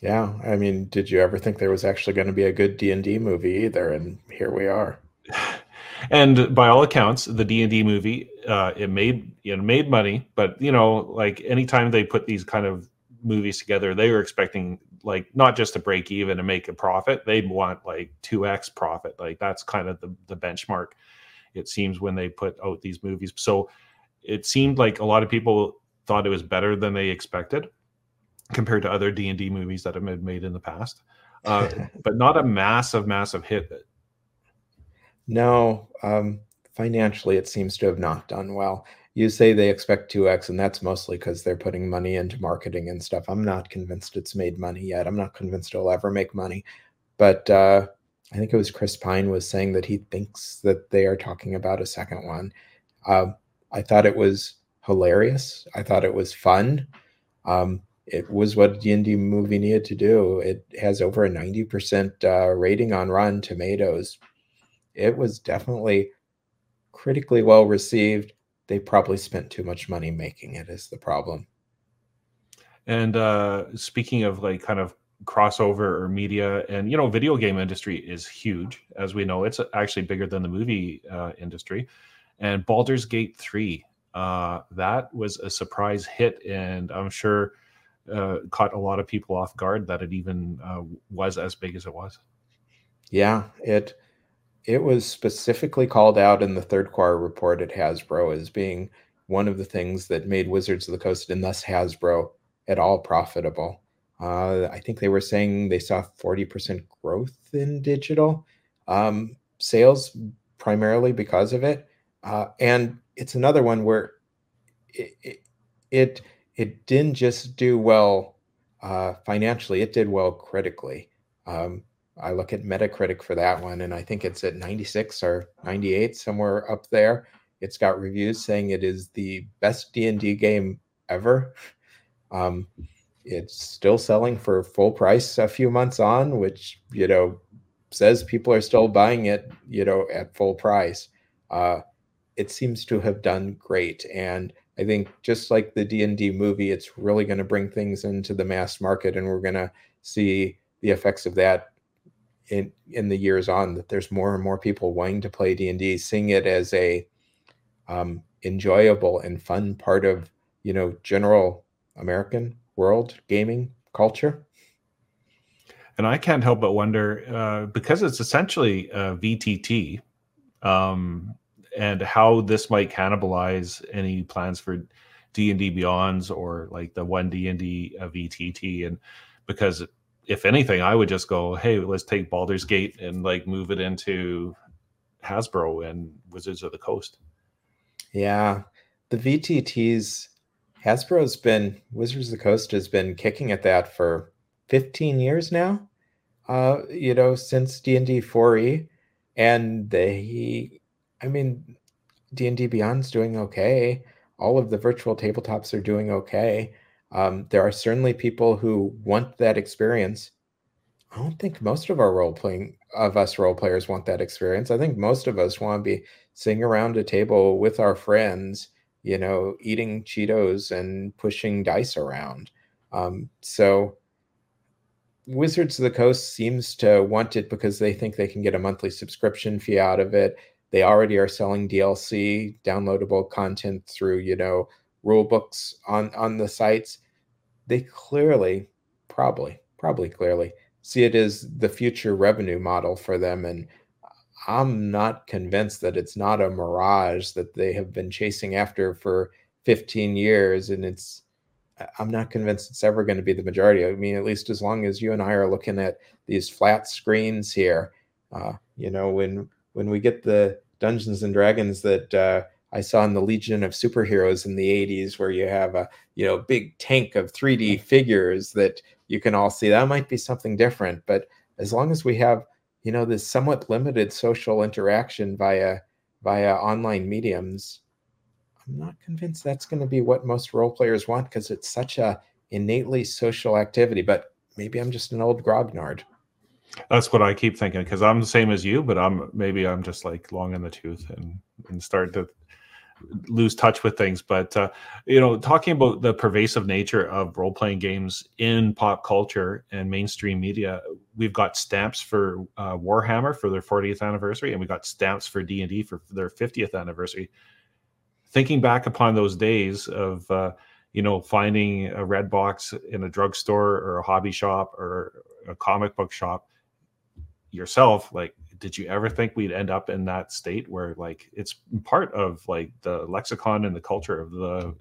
Yeah, I mean, did you ever think there was actually going to be a good D and D movie either? And here we are. and by all accounts, the D and D movie uh, it made know made money, but you know like anytime they put these kind of movies together, they were expecting like not just to break even and make a profit. They want like two x profit. Like that's kind of the the benchmark. It seems when they put out these movies, so it seemed like a lot of people thought it was better than they expected compared to other D and D movies that have been made in the past. Uh, but not a massive, massive hit no, um, financially, it seems to have not done well. You say they expect 2x, and that's mostly because they're putting money into marketing and stuff. I'm not convinced it's made money yet. I'm not convinced it'll ever make money. But uh, I think it was Chris Pine was saying that he thinks that they are talking about a second one. Uh, I thought it was hilarious. I thought it was fun. Um, it was what a D&D movie needed to do. It has over a 90% uh, rating on Rotten Tomatoes it was definitely critically well received. They probably spent too much money making it is the problem. And uh, speaking of like kind of crossover or media, and you know, video game industry is huge, as we know. It's actually bigger than the movie uh, industry. And Baldur's Gate three, uh, that was a surprise hit, and I'm sure uh, caught a lot of people off guard that it even uh, was as big as it was. Yeah, it it was specifically called out in the third quarter report at Hasbro as being one of the things that made Wizards of the Coast and thus Hasbro at all profitable. Uh, I think they were saying they saw 40% growth in digital um, sales primarily because of it. Uh, and it's another one where it, it, it, didn't just do well uh, financially, it did well critically. Um, I look at Metacritic for that one, and I think it's at 96 or 98, somewhere up there. It's got reviews saying it is the best D&D game ever. Um, it's still selling for full price a few months on, which you know says people are still buying it, you know, at full price. Uh, it seems to have done great, and I think just like the D&D movie, it's really going to bring things into the mass market, and we're going to see the effects of that in in the years on that there's more and more people wanting to play d&d seeing it as a um, enjoyable and fun part of you know general american world gaming culture. And i can't help but wonder uh, because it's essentially a vtt um, and how this might cannibalize any plans for d&d beyonds or like the one d&d uh, vtt and because if anything, I would just go, hey, let's take Baldur's Gate and like move it into Hasbro and Wizards of the Coast. Yeah. the VTTs, Hasbro's been Wizards of the Coast has been kicking at that for 15 years now. Uh, you know, since D and D 4e, and they, I mean, D and D Beyond's doing okay. All of the virtual tabletops are doing okay. Um, there are certainly people who want that experience. I don't think most of our role playing of us role players want that experience. I think most of us want to be sitting around a table with our friends, you know, eating Cheetos and pushing dice around. Um, so Wizards of the Coast seems to want it because they think they can get a monthly subscription fee out of it. They already are selling DLC, downloadable content through, you know, rule books on on the sites. They clearly, probably, probably clearly see it as the future revenue model for them. And I'm not convinced that it's not a mirage that they have been chasing after for 15 years and it's I'm not convinced it's ever going to be the majority. I mean, at least as long as you and I are looking at these flat screens here, uh, you know, when when we get the Dungeons and Dragons that uh, I saw in the Legion of Superheroes in the '80s, where you have a you know big tank of 3D figures that you can all see, that might be something different. But as long as we have you know this somewhat limited social interaction via via online mediums I'm not convinced that's going to be what most role players want because it's such a innately social activity. But maybe I'm just an old grognard. That's what I keep thinking because I'm the same as you, but I'm maybe I'm just like long in the tooth and and start to lose touch with things. But uh, you know, talking about the pervasive nature of role playing games in pop culture and mainstream media, we've got stamps for uh, Warhammer for their 40th anniversary, and we got stamps for D and D for their 50th anniversary thinking back upon those days of uh, you know finding a red box in a drugstore or a hobby shop or a comic book shop yourself like did you ever think we'd end up in that state where like it's part of like the lexicon and the culture of the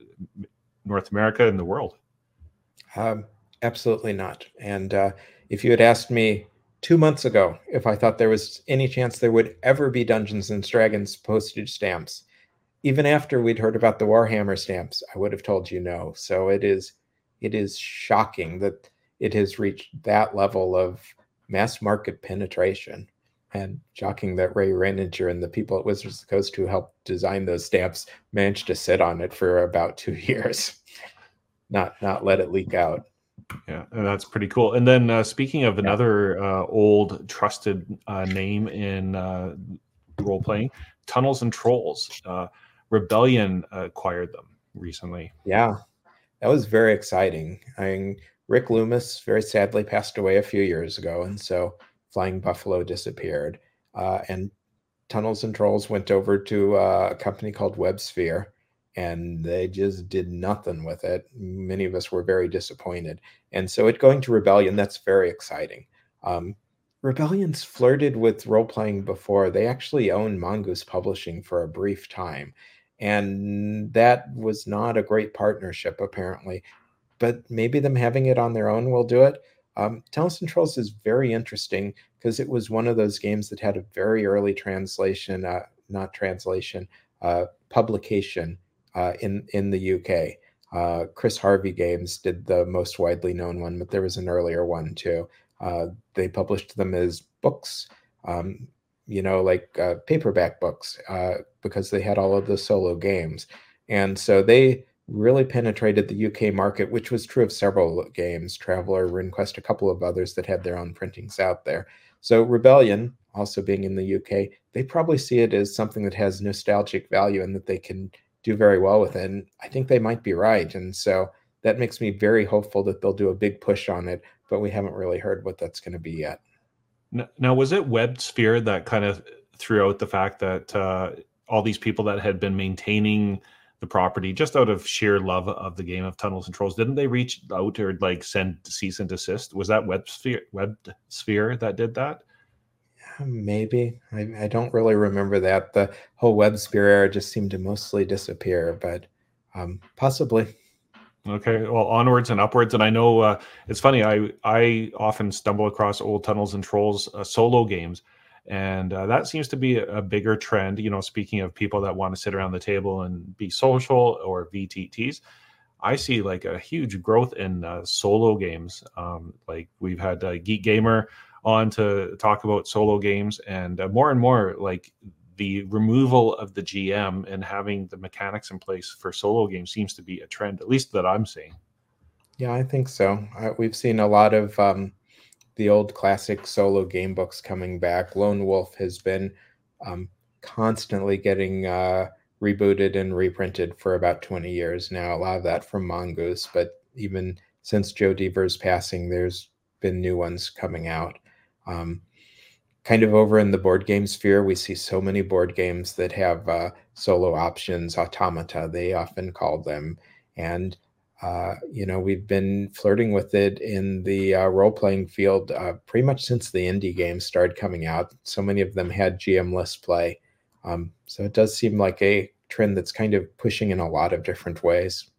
north america and the world um, absolutely not and uh, if you had asked me two months ago if i thought there was any chance there would ever be dungeons and dragons postage stamps even after we'd heard about the Warhammer stamps, I would have told you no. So it is it is shocking that it has reached that level of mass market penetration. And shocking that Ray Renninger and the people at Wizards of the Coast who helped design those stamps managed to sit on it for about two years, not not let it leak out. Yeah, and that's pretty cool. And then uh, speaking of another uh, old trusted uh, name in uh, role playing, Tunnels and Trolls. Uh, Rebellion acquired them recently. Yeah, that was very exciting. I mean, Rick Loomis very sadly passed away a few years ago, and so Flying Buffalo disappeared. Uh, and Tunnels and Trolls went over to uh, a company called Webbed Sphere, and they just did nothing with it. Many of us were very disappointed. And so it going to Rebellion, that's very exciting. Um, Rebellion's flirted with role playing before. They actually owned Mongoose Publishing for a brief time and that was not a great partnership apparently but maybe them having it on their own will do it um, Tunnels and Trolls is very interesting because it was one of those games that had a very early translation, uh, not translation, uh, publication uh, in in the UK. Uh, Chris Harvey Games did the most widely known one, but there was an earlier one too. Uh, they published them as books. Um, you know, like uh, paperback books uh, because they had all of the solo games. And so they really penetrated the UK market, which was true of several games, Traveller, RuneQuest, a couple of others that had their own printings out there. So Rebellion, also being in the UK, they probably see it as something that has nostalgic value and that they can do very well with it. And I think they might be right. And so that makes me very hopeful that they'll do a big push on it, but we haven't really heard what that's going to be yet. Now, was it Webbed Sphere that kind of threw out the fact that uh, all these people that had been maintaining the property just out of sheer love of the game of Tunnels and Trolls, didn't they reach out or like send cease and desist? Was that Webbed Sphere WebSphere that did that? Maybe I, I don't really remember that. The whole Webbed Sphere era just seemed to mostly disappear, but um, possibly. Okay, well, onwards and upwards, and I know uh, it's funny. I I often stumble across old tunnels and trolls uh, solo games, and uh, that seems to be a, bigger trend. You know, speaking of people that want to sit around the table and be social or VTTs, I see like a huge growth in uh, solo games. Um, like we've had uh, Geek Gamer on to talk about solo games, and uh, more and more like the removal of the GM and having the mechanics in place for solo games seems to be a trend, at least that I'm seeing. Yeah, I think so. Uh, we've seen a lot of um, the old classic solo game books coming back. Lone Wolf has been um, constantly getting uh, rebooted and reprinted for about 20 years now. A lot of that from Mongoose, but even since Joe Dever's passing, there's been new ones coming out. Um, kind of over in the board game sphere, we see so many board games that have uh, solo options, automata, they often call them. And uh, you know, we've been flirting with it in the uh, role playing field uh, pretty much since the indie games started coming out. So many of them had GM-less play. Um, so it does seem like a trend that's kind of pushing in a lot of different ways.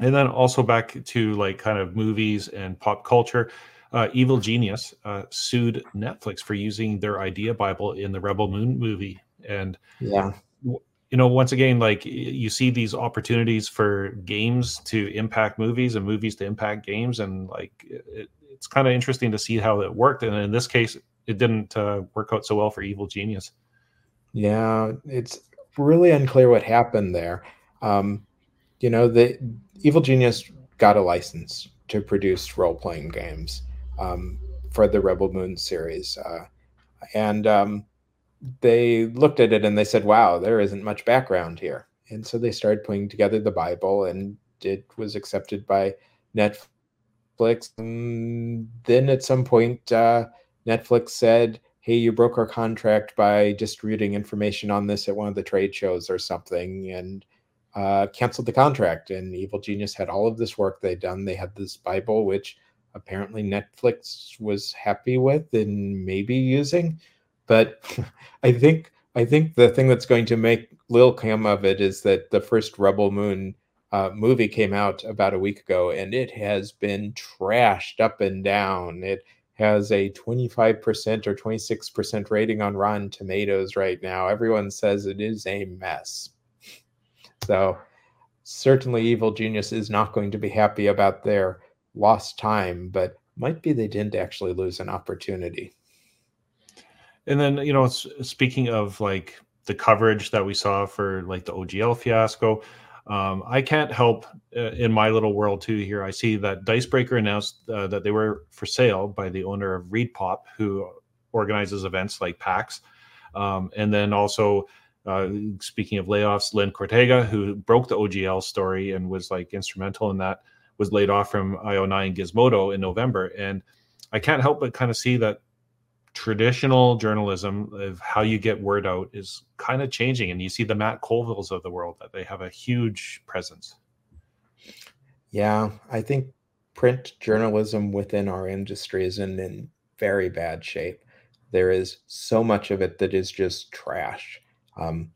And then also back to like kind of movies and pop culture. Uh, Evil Genius uh, sued Netflix for using their idea Bible in the Rebel Moon movie. And yeah, you know once again like you see these opportunities for games to impact movies and movies to impact games and like it, it's kind of interesting to see how it worked and in this case it didn't uh, work out so well for evil genius. Yeah it's really unclear what happened there. Um, you know the evil genius got a license to produce role-playing games um, for the rebel moon series uh, and um, they looked at it and they said, wow, there isn't much background here. And so they started putting together the Bible and it was accepted by Netflix. And then at some point, uh, Netflix said, hey, you broke our contract by distributing information on this at one of the trade shows or something. And uh, canceled the contract. And Evil Genius had all of this work they'd done. They had this Bible, which apparently Netflix was happy with and maybe using. But I think I think the thing that's going to make Lil Cam of it is that the first Rebel Moon uh, movie came out about a week ago, and it has been trashed up and down. It has a 25% or 26% rating on Rotten Tomatoes right now. Everyone says it is a mess. So, certainly, Evil Genius is not going to be happy about their lost time, but might be they didn't actually lose an opportunity. And then, you know, speaking of like the coverage that we saw for like the OGL fiasco, um, I can't help uh, in my little world too. Here, I see that Dicebreaker announced uh, that they were for sale by the owner of Reed Pop, who organizes events like PAX. Um, and then also, uh, speaking of layoffs, Lynn Codega, who broke the OGL story and was like instrumental in that, was laid off from IO9 Gizmodo in November. And I can't help but kind of see that traditional journalism of how you get word out is kind of changing and you see the matt colvilles of the world that they have a huge presence. Yeah i think print journalism within our industry is in, in very bad shape. There is so much of it that is just trash um,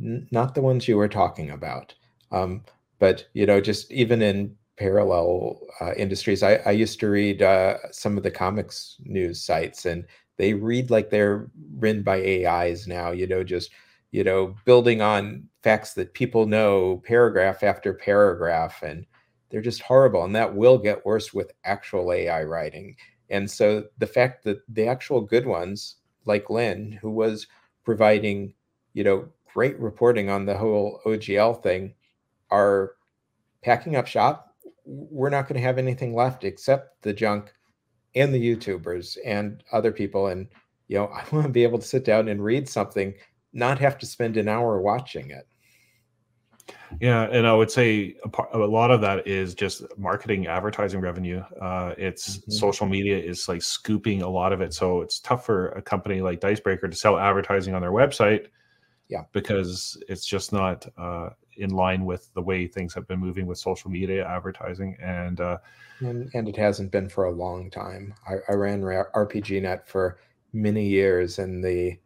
n- not the ones you were talking about um, but you know just even in parallel uh, industries I, I, used to read uh, some of the comics news sites and they read like they're written by AIs now, you know, just, you know, building on facts that people know paragraph after paragraph. And they're just horrible. And that will get worse with actual AI writing. And so the fact that the actual good ones, like Lynn, who was providing, you know, great reporting on the whole OGL thing, are packing up shop. We're not going to have anything left except the junk and the YouTubers and other people. And, you know, I want to be able to sit down and read something, not have to spend an hour watching it. Yeah, and I would say a, part, a lot of that is just marketing, advertising revenue. Uh, it's mm-hmm. social media is like scooping a lot of it, so it's tough for a company like Dicebreaker to sell advertising on their website. Yeah, because it's just not uh, in line with the way things have been moving with social media advertising, and uh, and, and it hasn't been for a long time. I, I ran RPGNet for many years, and the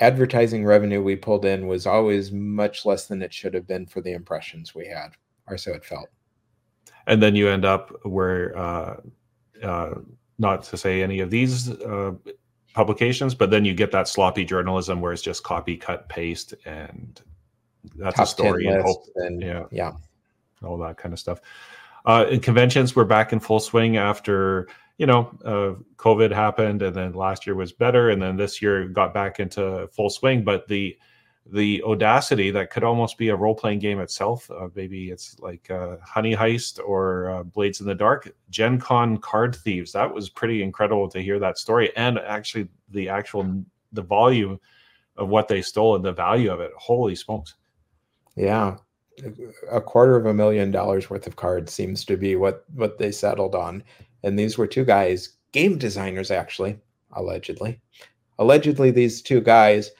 advertising revenue we pulled in was always much less than it should have been for the impressions we had, or so it felt. And then you end up where, uh, uh, not to say any of these uh, publications, but then you get that sloppy journalism where it's just copy, cut, paste, and that's Top a story and hope. And, yeah, yeah, all that kind of stuff. Uh, in conventions, we're back in full swing after you know uh, COVID happened, and then last year was better, and then this year got back into full swing. But the the audacity that could almost be a role playing game itself. Uh, maybe it's like uh, Honey Heist or uh, Blades in the Dark. Gen Con Card Thieves. That was pretty incredible to hear that story and actually the actual the volume of what they stole and the value of it. Holy smokes! Yeah, a quarter of a million dollars worth of cards seems to be what what they settled on, and these were two guys, game designers actually, allegedly. Allegedly, these two guys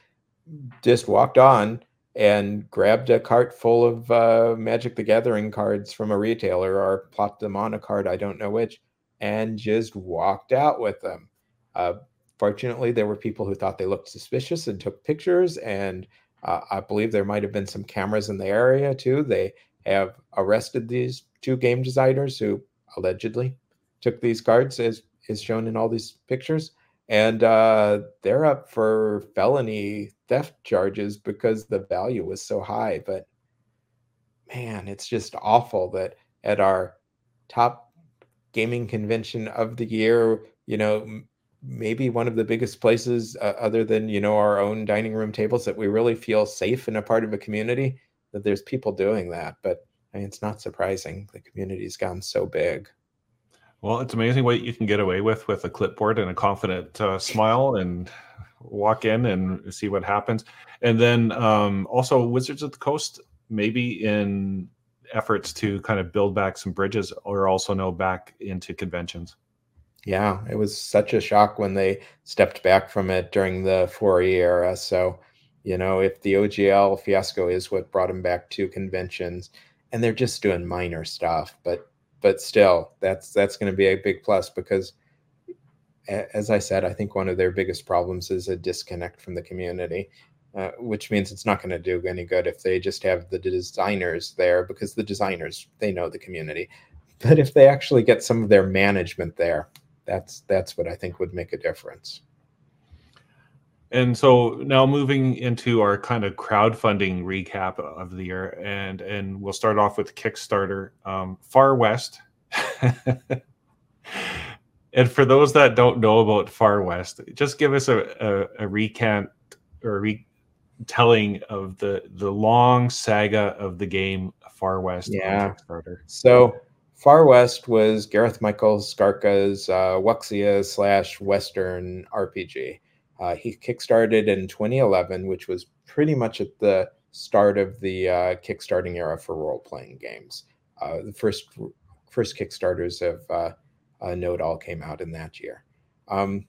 just walked on and grabbed a cart full of uh, Magic the Gathering cards from a retailer or plopped them on a card, I don't know which, and just walked out with them. Uh, fortunately, there were people who thought they looked suspicious and took pictures. And uh, I believe there might have been some cameras in the area too. They have arrested these two game designers who allegedly took these cards, as is shown in all these pictures and uh, they're up for felony theft charges because the value was so high. But man, it's just awful that at our top gaming convention of the year, you know, maybe one of the biggest places uh, other than you know our own dining room tables that we really feel safe in a part of a community that there's people doing that but I mean, it's not surprising the community's gone so big well, it's amazing what you can get away with with a clipboard and a confident uh, smile and walk in and see what happens. And then um, also Wizards of the Coast, maybe in efforts to kind of build back some bridges or also know back into conventions. Yeah, it was such a shock when they stepped back from it during the 4E era. So, you know, if the OGL fiasco is what brought them back to conventions, and they're just doing minor stuff, but but still, that's that's going to be a big plus because, as I said, I think one of their biggest problems is a disconnect from the community, uh, which means it's not going to do any good if they just have the designers there because the designers they know the community, but if they actually get some of their management there, that's that's what I think would make a difference. And so now moving into our kind of crowdfunding recap of the year, and and we'll start off with Kickstarter, um, Far West. and for those that don't know about Far West, just give us a, a, a recant or a retelling of the the long saga of the game Far West yeah. Kickstarter. So Far West was Gareth Michael Skarka's uh, Wuxia slash Western RPG. Uh, he kickstarted in 2011, which was pretty much at the start of the uh, kickstarting era for role playing games. Uh, the first first kickstarters of uh, uh, Node all came out in that year, um,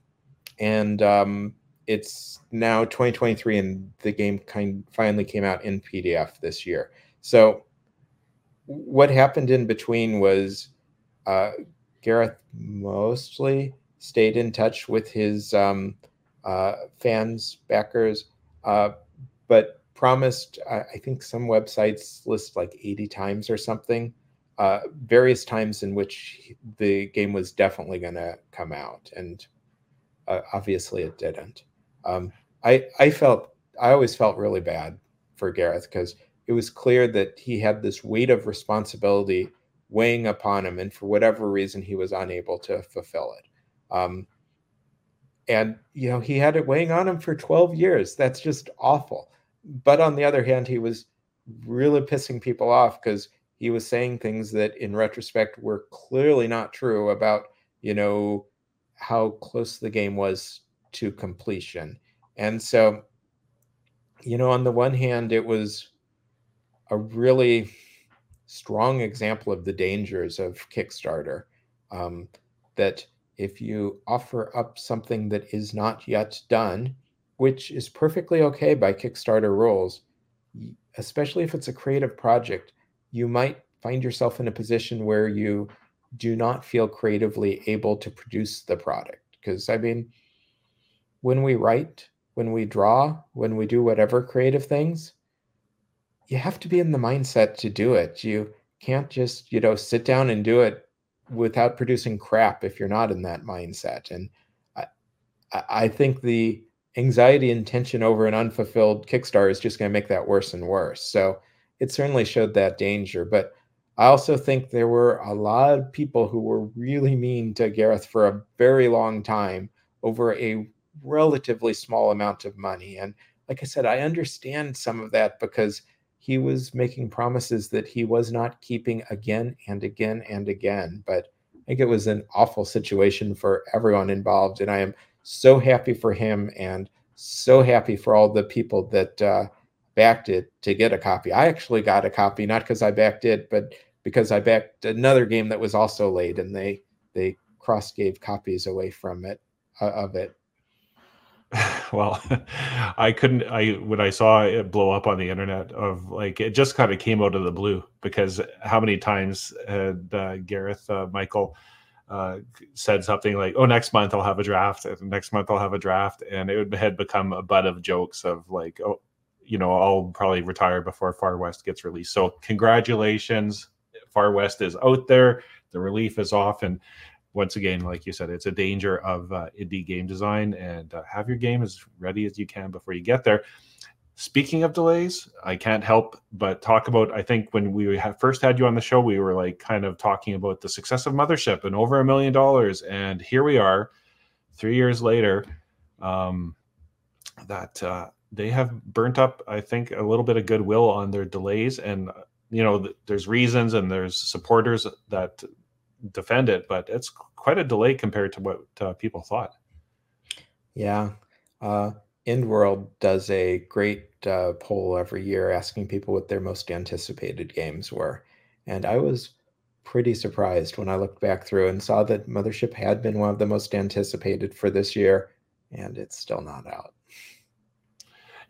and um, it's now 2023, and the game kind finally came out in PDF this year. So, what happened in between was uh, Gareth mostly stayed in touch with his um, uh, fans, backers, uh, but promised, I think some websites list like 80 times or something, uh, various times in which the game was definitely going to come out. And uh, obviously it didn't. Um, I, I felt, I always felt really bad for Gareth because it was clear that he had this weight of responsibility weighing upon him. And for whatever reason, he was unable to fulfill it. Um, and you know he had it weighing on him for 12 years that's just awful but on the other hand he was really pissing people off because he was saying things that in retrospect were clearly not true about you know how close the game was to completion and so you know on the one hand it was a really strong example of the dangers of kickstarter um, that if you offer up something that is not yet done, which is perfectly okay by Kickstarter rules, especially if it's a creative project, you might find yourself in a position where you do not feel creatively able to produce the product. Because, I mean, when we write, when we draw, when we do whatever creative things, you have to be in the mindset to do it. You can't just, you know, sit down and do it without producing crap if you're not in that mindset. And I, I think the anxiety and tension over an unfulfilled Kickstarter is just going to make that worse and worse. So it certainly showed that danger. But I also think there were a lot of people who were really mean to Gareth for a very long time over a relatively small amount of money. And like I said, I understand some of that because he was making promises that he was not keeping again and again and again. But I think it was an awful situation for everyone involved. And I am so happy for him and so happy for all the people that uh, backed it to get a copy. I actually got a copy, not because I backed it, but because I backed another game that was also late and they, they cross gave copies away from it, uh, of it. well i couldn't i when i saw it blow up on the internet of like it just kind of came out of the blue because how many times had uh, gareth uh, michael uh, said something like oh next month i'll have a draft next month i'll have a draft and it had become a butt of jokes of like oh you know i'll probably retire before far west gets released. So congratulations far west is out there the relief is off and once again, like you said, it's a danger of uh, indie game design and uh, have your game as ready as you can before you get there. Speaking of delays, I can't help but talk about. I think when we first had you on the show, we were like kind of talking about the success of Mothership and over a million dollars, and here we are, three years later. Um, that uh, they have burnt up, I think, a little bit of goodwill on their delays, and you know, there's reasons and there's supporters that defend it, but it's quite a delay compared to what uh, people thought. Yeah. Uh, EN World does a great uh, poll every year asking people what their most anticipated games were. And I was pretty surprised when I looked back through and saw that Mothership had been one of the most anticipated for this year, and it's still not out.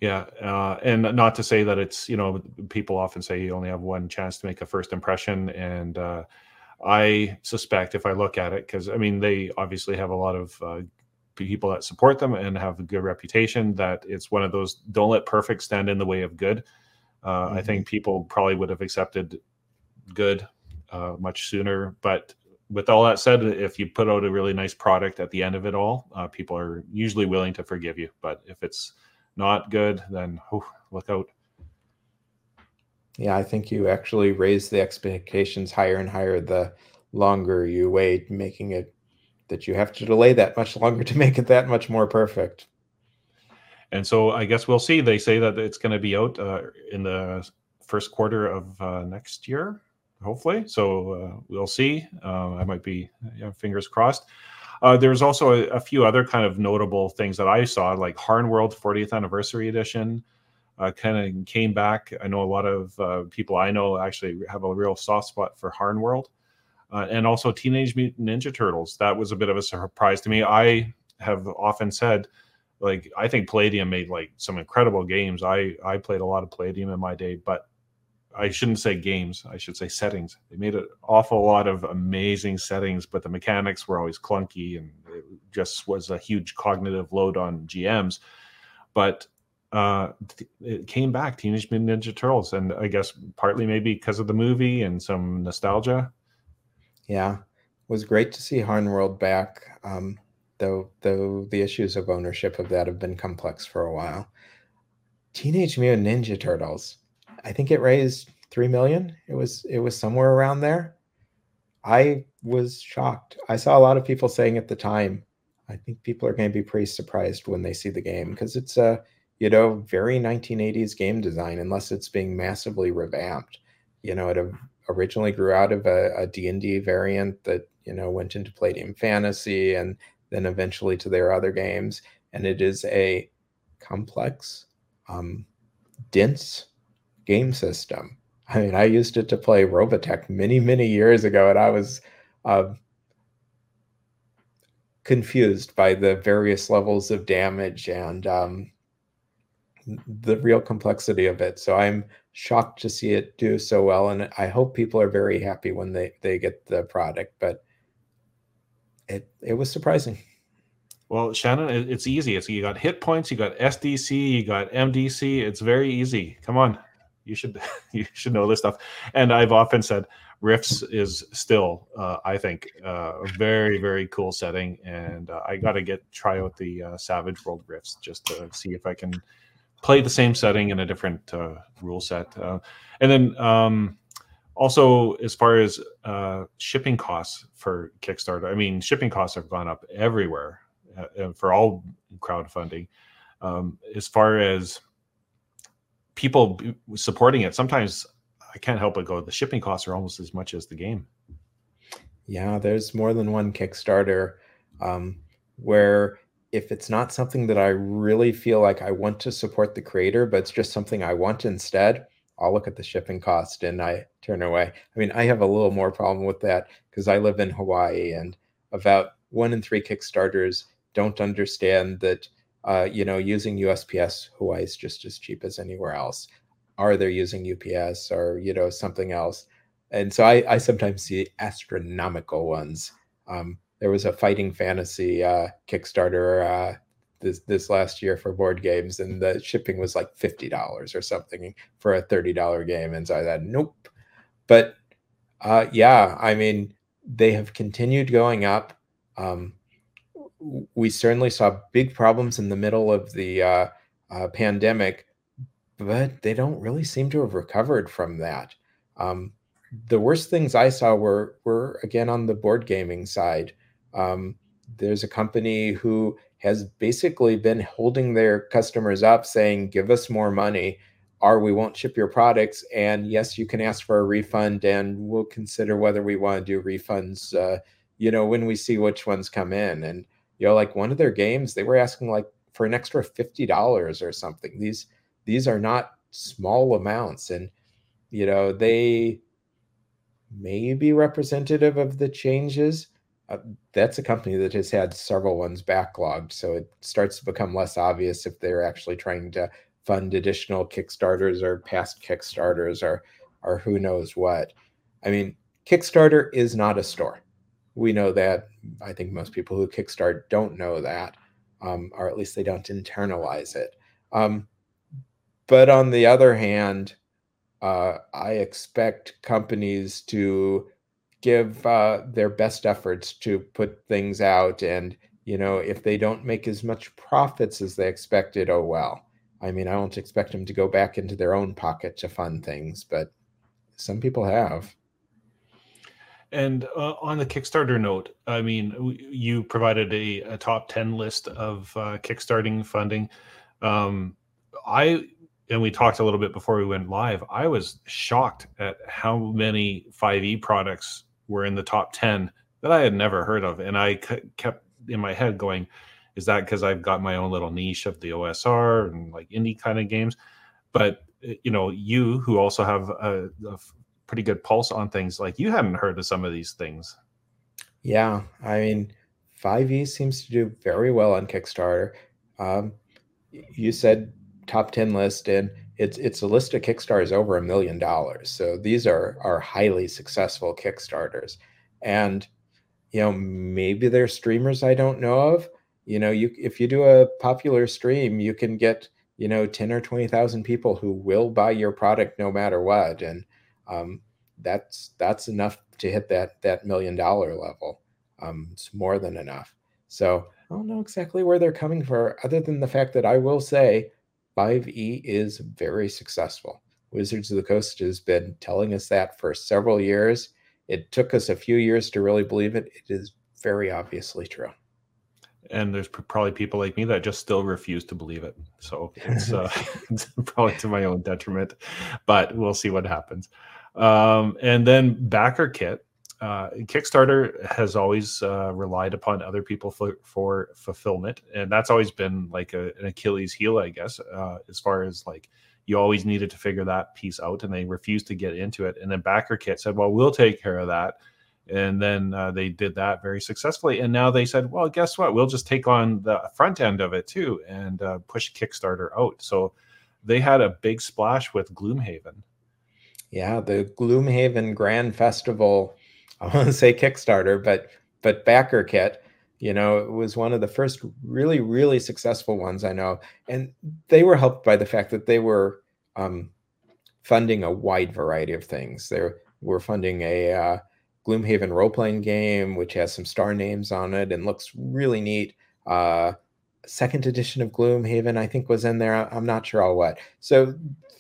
Yeah, uh, and not to say that it's you know people often say you only have one chance to make a first impression, and uh, I suspect if I look at it, because I mean, they obviously have a lot of uh, people that support them and have a good reputation, that it's one of those don't let perfect stand in the way of good. Uh, mm-hmm. I think people probably would have accepted good uh, much sooner. But with all that said, if you put out a really nice product at the end of it all, uh, people are usually willing to forgive you. But if it's not good, then oh, look out. Yeah, I think you actually raise the expectations higher and higher the longer you wait, making it that you have to delay that much longer to make it that much more perfect. And so I guess we'll see. They say that it's going to be out uh, in the first quarter of uh, next year, hopefully. So uh, we'll see. Uh, I might be fingers crossed. Uh, there's also a, a, few other kind of notable things that I saw, like Harn World 40th Anniversary Edition uh, kind of came back. I know a lot of uh, people I know actually have a real soft spot for Harn World, uh, and also Teenage Mutant Ninja Turtles. That was a bit of a surprise to me. I have often said, like, I think Palladium made like some incredible games. I I played a lot of Palladium in my day, but I shouldn't say games. I should say settings. They made an awful lot of amazing settings, but the mechanics were always clunky, and it just was a huge cognitive load on GMs. But uh, it came back Teenage Mutant Ninja Turtles, and I guess partly maybe because of the movie and some nostalgia. Yeah, it was great to see Harn World back. Um, though, though the issues of ownership of that have been complex for a while. Teenage Mutant Ninja Turtles. I think it raised three million. It was it was somewhere around there. I was shocked. I saw a lot of people saying at the time. I think people are going to be pretty surprised when they see the game because it's a you know, very 1980s game design, unless it's being massively revamped. You know, it originally grew out of a, D&D variant that, you know, went into Palladium Fantasy and then eventually to their other games. And it is a complex, um, dense game system. I mean, I used it to play Robotech many, many years ago, and I was uh, confused by the various levels of damage and um, the real complexity of it. So I'm shocked to see it do so well, and I hope people are very happy when they they get the product. But it it was surprising. Well, Shannon, it's easy. It's you got hit points, you got SDC, you got MDC. It's very easy. Come on, you should you should know this stuff. And I've often said Rifts is still, uh, I think, uh, a very very cool setting, and uh, I got to get try out the uh, Savage World Rifts just to see if I can play the same setting in a different uh, rule set. Uh, and then um, also, as far as shipping costs for Kickstarter, I mean, shipping costs have gone up everywhere for all crowdfunding. Um, as far as people supporting it, sometimes I can't help but go, the shipping costs are almost as much as the game. Yeah, there's more than one Kickstarter um, where if it's not something that I really feel like I want to support the creator, but it's just something I want instead, I'll look at the shipping cost and I turn away. I mean, I have a little more problem with that because I live in Hawaii and about one in three Kickstarters don't understand that uh, you know, using USPS, Hawaii is just as cheap as anywhere else. Are they using UPS or you know something else? And so I, I sometimes see astronomical ones. Um, there was a fighting fantasy uh, Kickstarter uh, this this last year for board games, and the shipping was like fifty dollars or something for a thirty dollar game. And so I thought, nope. But uh, yeah, I mean, they have continued going up. Um, we certainly saw big problems in the middle of the uh, uh, pandemic, but they don't really seem to have recovered from that. Um, the worst things I saw were were again on the board gaming side. Um, there's a company who has basically been holding their customers up, saying, "Give us more money." Or we won't ship your products, and yes, you can ask for a refund, and we'll consider whether we want to do refunds. Uh, you know, when we see which ones come in, and you know like one of their games they were asking like for an extra $50 or something these these are not small amounts and you know they may be representative of the changes uh, that's a company that has had several ones backlogged so it starts to become less obvious if they're actually trying to fund additional kickstarters or past kickstarters or or who knows what i mean kickstarter is not a store we know that. I think most people who kickstart don't know that, um, or at least they don't internalize it. Um, but on the other hand, uh, I expect companies to give uh, their best efforts to put things out. And, you know, if they don't make as much profits as they expected, oh well. I mean, I don't expect them to go back into their own pocket to fund things, but some people have. And uh, on the Kickstarter note, I mean, you provided a, a top 10 list of uh, Kickstarting funding. Um, I, and we talked a little bit before we went live, I was shocked at how many 5e products were in the top 10 that I had never heard of. And I kept in my head going, is that because I've got my own little niche of the OSR and like indie kind of games? But you know, you who also have a, a pretty good pulse on things. Like you hadn't heard of some of these things. Yeah, I mean, 5e seems to do very well on Kickstarter. Um, you said top 10 list and it's it's a list of kickstarters over a million dollars so these are are highly successful kickstarters and you know maybe they're streamers i don't know of you know you if you do a popular stream you can get you know 10 or 20,000 people who will buy your product no matter what and um, that's that's enough to hit that that million dollar level. Um, it's more than enough. So I don't know exactly where they're coming from, other than the fact that I will say 5e is very successful. Wizards of the Coast has been telling us that for several years. It took us a few years to really believe it. It is very obviously true. And there's probably people like me that just still refuse to believe it. So it's, uh, it's probably to my own detriment, but we'll see what happens. Um, and then backer kit. Uh, Kickstarter has always uh, relied upon other people for, for, fulfillment, and that's always been like a, an Achilles heel, I guess, uh, as far as like you always needed to figure that piece out, and they refused to get into it. And then Backer Kit said, "Well, we'll take care of that," and then uh, they did that very successfully. And now they said, "Well, guess what? We'll just take on the front end of it too and uh, push Kickstarter out." So they had a big splash with Gloomhaven yeah, the Gloomhaven Grand Festival. I want to say Kickstarter, but but backer kit. You know, it was one of the first really really successful ones I know, and they were helped by the fact that they were um, funding a wide variety of things. They're we're funding a uh, Gloomhaven role playing game, which has some star names on it and looks really neat. Uh, second edition of Gloomhaven, I think, was in there. I'm not sure all what. So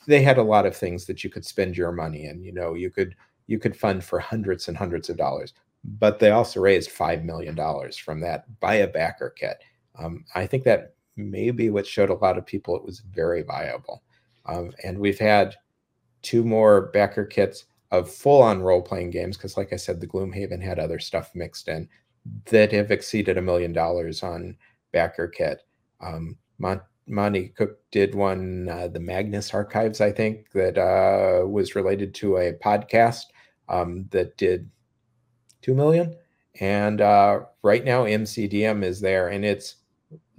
they had a lot of things that you could spend your money in. You know, you could you could fund for hundreds and hundreds of dollars. But they also raised five million dollars from that buy a backer kit. Um, I think that may be what showed a lot of people it was very viable. Um, and we've had two more backer kits of full on role playing games because, like I said, the Gloomhaven had other stuff mixed in that have exceeded a million dollars on backer kit. Um, Mon- Monte Cook did one, uh, the Magnus Archives, I think, that uh, was related to a podcast um, that did two million. And uh, right now, MCDM is there, and it's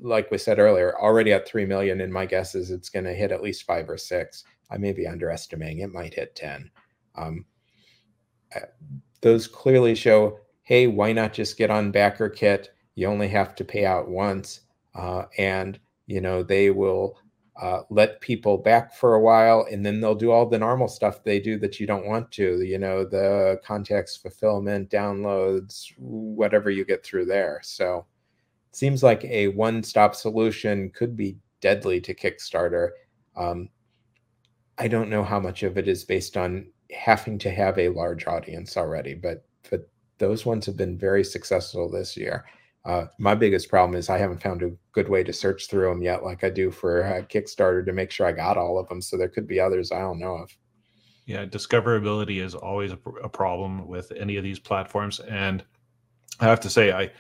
like we said earlier, already at three million. And my guess is it's going to hit at least five or six. I may be underestimating; it might hit ten. Um, uh, those clearly show, hey, why not just get on backer kit? You only have to pay out once, uh, and you know they will uh, let people back for a while, and then they'll do all the normal stuff they do that you don't want to. You know, the context fulfillment, downloads, whatever you get through there. So, it seems like a one-stop solution could be deadly to Kickstarter. Um, I don't know how much of it is based on having to have a large audience already, but but those ones have been very successful this year. Uh, my biggest problem is I haven't found a good way to search through them yet, like I do for uh, Kickstarter, to make sure I got all of them. So there could be others I don't know of. Yeah, discoverability is always a, a problem with any of these platforms, and I have to say, I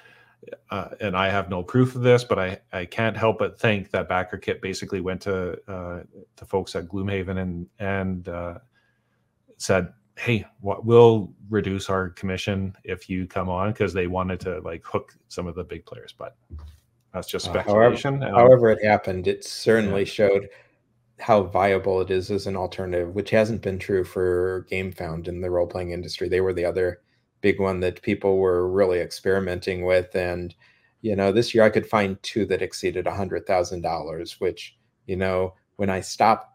uh, and I have no proof of this, but I, I can't help but think that Backer Kit basically went to uh, the folks at Gloomhaven and and uh, said, "Hey, what, we'll reduce our commission if you come on," because they wanted to like hook some of the big players. But that's just uh, speculation. however, however, it happened, it certainly yeah. showed how viable it is as an alternative, which hasn't been true for GameFound in the role playing industry. They were the other big one that people were really experimenting with. And, you know, this year I could find two that exceeded a hundred thousand dollars, which, you know, when I stopped,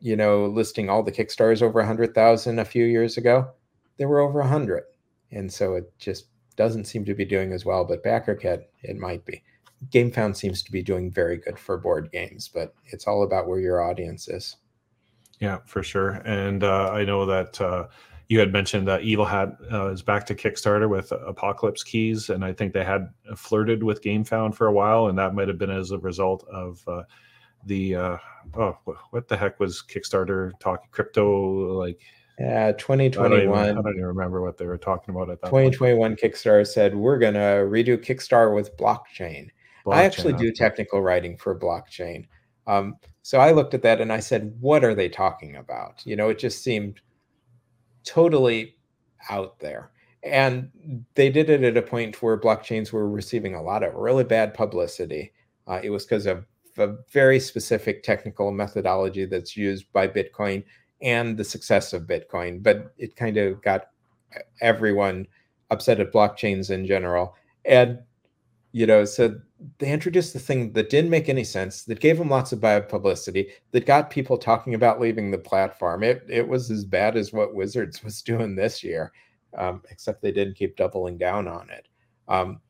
you know, listing all the Kickstarters over a hundred thousand a few years ago, there were over a hundred. And so it just doesn't seem to be doing as well, but BackerKit, it might be. GameFound seems to be doing very good for board games, but it's all about where your audience is. Yeah, for sure. And uh, I know that uh, you had mentioned that Evil Hat uh, is back to Kickstarter with Apocalypse Keys, and I think they had flirted with GameFound for a while, and that might have been as a result of uh, the uh, oh, what the heck was Kickstarter talking crypto like? Yeah, 2021. I don't, even, I don't even remember what they were talking about at that 2021 point. Kickstarter said we're gonna redo Kickstarter with blockchain. blockchain I actually do technical writing for blockchain. Um, so I looked at that and I said, what are they talking about? You know, it just seemed totally out there. And they did it at a point where blockchains were receiving a lot of really bad publicity. Uh, it was because of a very specific technical methodology that's used by Bitcoin and the success of Bitcoin. But it kind of got everyone upset at blockchains in general. And, you know, so they introduced the thing that didn't make any sense, that gave them lots of bad publicity, that got people talking about leaving the platform. It it was as bad as what Wizards was doing this year, um, except they didn't keep doubling down on it. Um,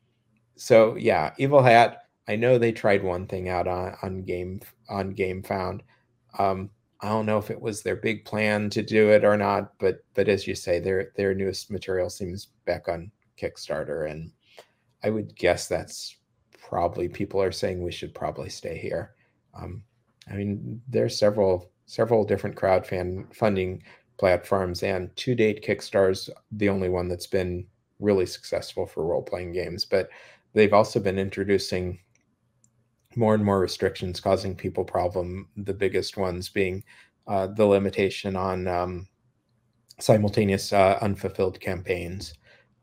so yeah, Evil Hat. I know they tried one thing out on, on game on GameFound. Um, I don't know if it was their big plan to do it or not, but but as you say, their their newest material seems back on Kickstarter, and I would guess that's probably people are saying we should probably stay here. Um, I mean, there's several several different crowdfunding funding platforms, and to date, Kickstarter's the only one that's been really successful for role playing games. But they've also been introducing more and more restrictions, causing people problem. The biggest ones being uh, the limitation on um, simultaneous uh, unfulfilled campaigns.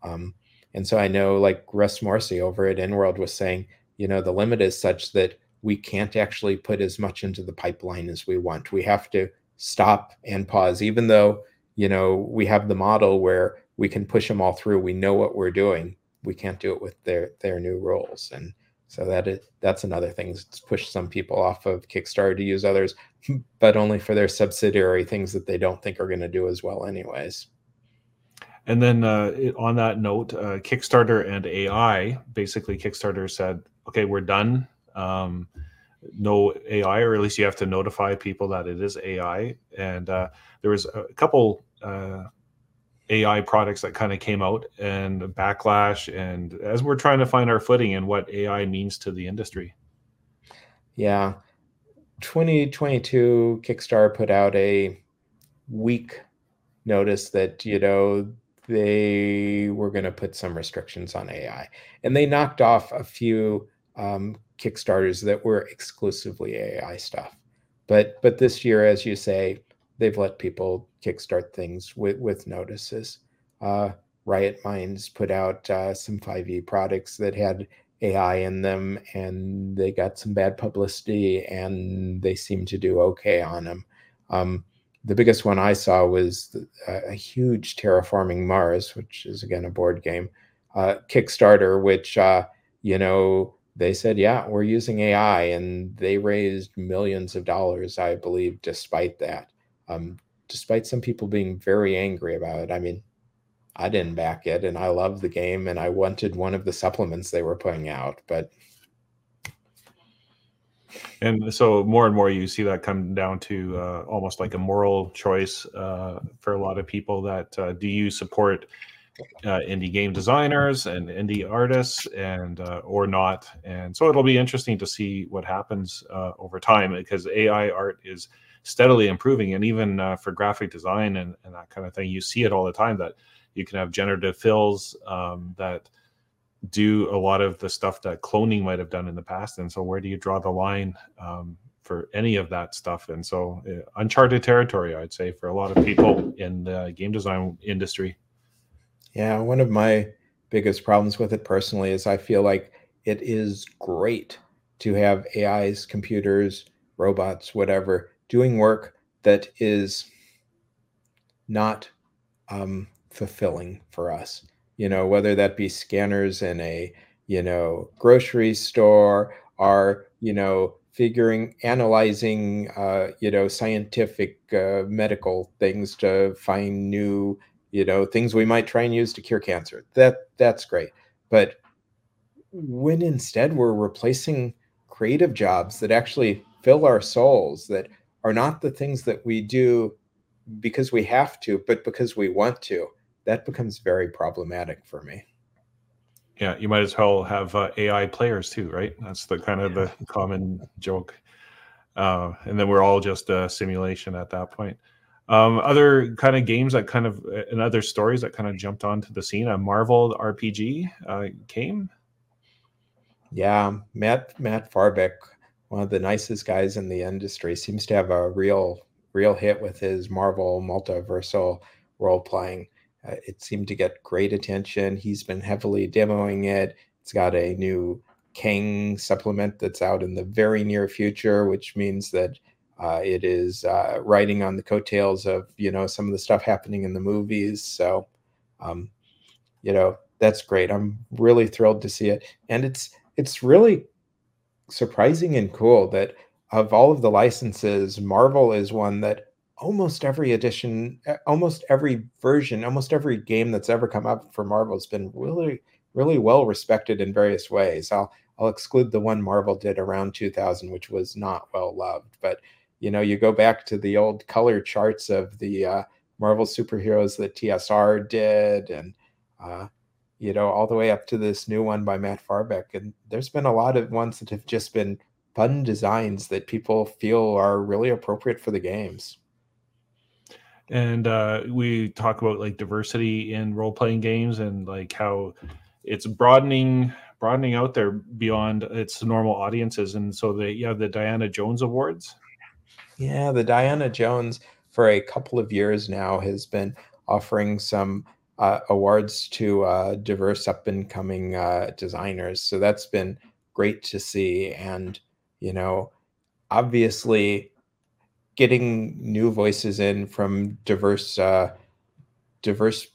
Um, and so I know like Russ Morrissey over at EN World was saying, you know, the limit is such that we can't actually put as much into the pipeline as we want. We have to stop and pause, even though, you know, we have the model where we can push them all through. We know what we're doing. We can't do it with their their new rules. And So that is that's another thing that's pushed some people off of Kickstarter to use others, but only for their subsidiary things that they don't think are going to do as well, anyways. And then uh, on that note, uh, Kickstarter and AI, basically Kickstarter said, okay, we're done. Um, no AI, or at least you have to notify people that it is AI. And uh, there was a couple uh, AI products that kind of came out and backlash, and as we're trying to find our footing in what AI means to the industry. Yeah, 2022 Kickstarter put out a week notice that you know they were going to put some restrictions on AI, and they knocked off a few um, Kickstarters that were exclusively AI stuff. But but this year, as you say, they've let people kickstart things with with notices. Uh, Riot Minds put out uh, some 5e products that had AI in them, and they got some bad publicity, and they seem to do okay on them. Um, the biggest one I saw was a, a, huge terraforming Mars, which is again a board game uh, Kickstarter, which uh, you know they said, yeah, we're using AI, and they raised millions of dollars, I believe, despite that. Um, despite some people being very angry about it. I mean, I didn't back it, and I love the game, and I wanted one of the supplements they were putting out, but. And so, more and more, you see that come down to uh, almost like a moral choice uh, for a lot of people. That uh, do you support uh, indie game designers and indie artists and uh, or not and so it'll be interesting to see what happens uh, over time because ai art is steadily improving and even uh, for graphic design and, and, that kind of thing you see it all the time that you can have generative fills um, that do a lot of the stuff that cloning might have done in the past and so where do you draw the line um, for any of that stuff? And so uh, uncharted territory i'd say for a lot of people in the game design industry. Yeah, one of my biggest problems with it personally is I feel like it is great to have AIs, computers, robots, whatever, doing work that is not um, fulfilling for us. You know, whether that be scanners in a you know grocery store or you know figuring analyzing uh, you know scientific uh, medical things to find new you know things we might try and use to cure cancer that that's great but when instead we're replacing creative jobs that actually fill our souls that are not the things that we do because we have to but because we want to. That becomes very problematic for me. Yeah you might as well have uh, ai players too right? That's the kind of the common joke. Uh, and then we're all just a simulation at that point. Um, other kind of games that kind of uh, and other stories that kind of jumped onto the scene. A Marvel RPG uh, came. Yeah, Matt Matt Forbeck, one of the nicest guys in the industry, seems to have a real real hit with his Marvel multiversal role playing. Uh, it seemed to get great attention. He's been heavily demoing it. It's got a new King supplement that's out in the very near future, which means that uh, it is uh, writing on the coattails of you know some of the stuff happening in the movies. So, um, you know that's great. I'm really thrilled to see it, and it's it's really surprising and cool that of all of the licenses, Marvel is one that almost every edition, almost every version, almost every game that's ever come up for Marvel has been really really well respected in various ways. I'll I'll exclude the one Marvel did around 2000, which was not well loved, but you know you go back to the old color charts of the uh, marvel superheroes that tsr did and uh, you know all the way up to this new one by matt forbeck and there's been a lot of ones that have just been fun designs that people feel are really appropriate for the games. And uh, we talk about like diversity in role-playing games and like how it's broadening broadening out there beyond its normal audiences. And so they yeah the diana jones awards. Yeah, the Diana Jones for a couple of years now has been offering some uh, awards to uh, diverse up and coming uh, designers. So that's been great to see. And, you know, obviously getting new voices in from diverse, uh, diverse,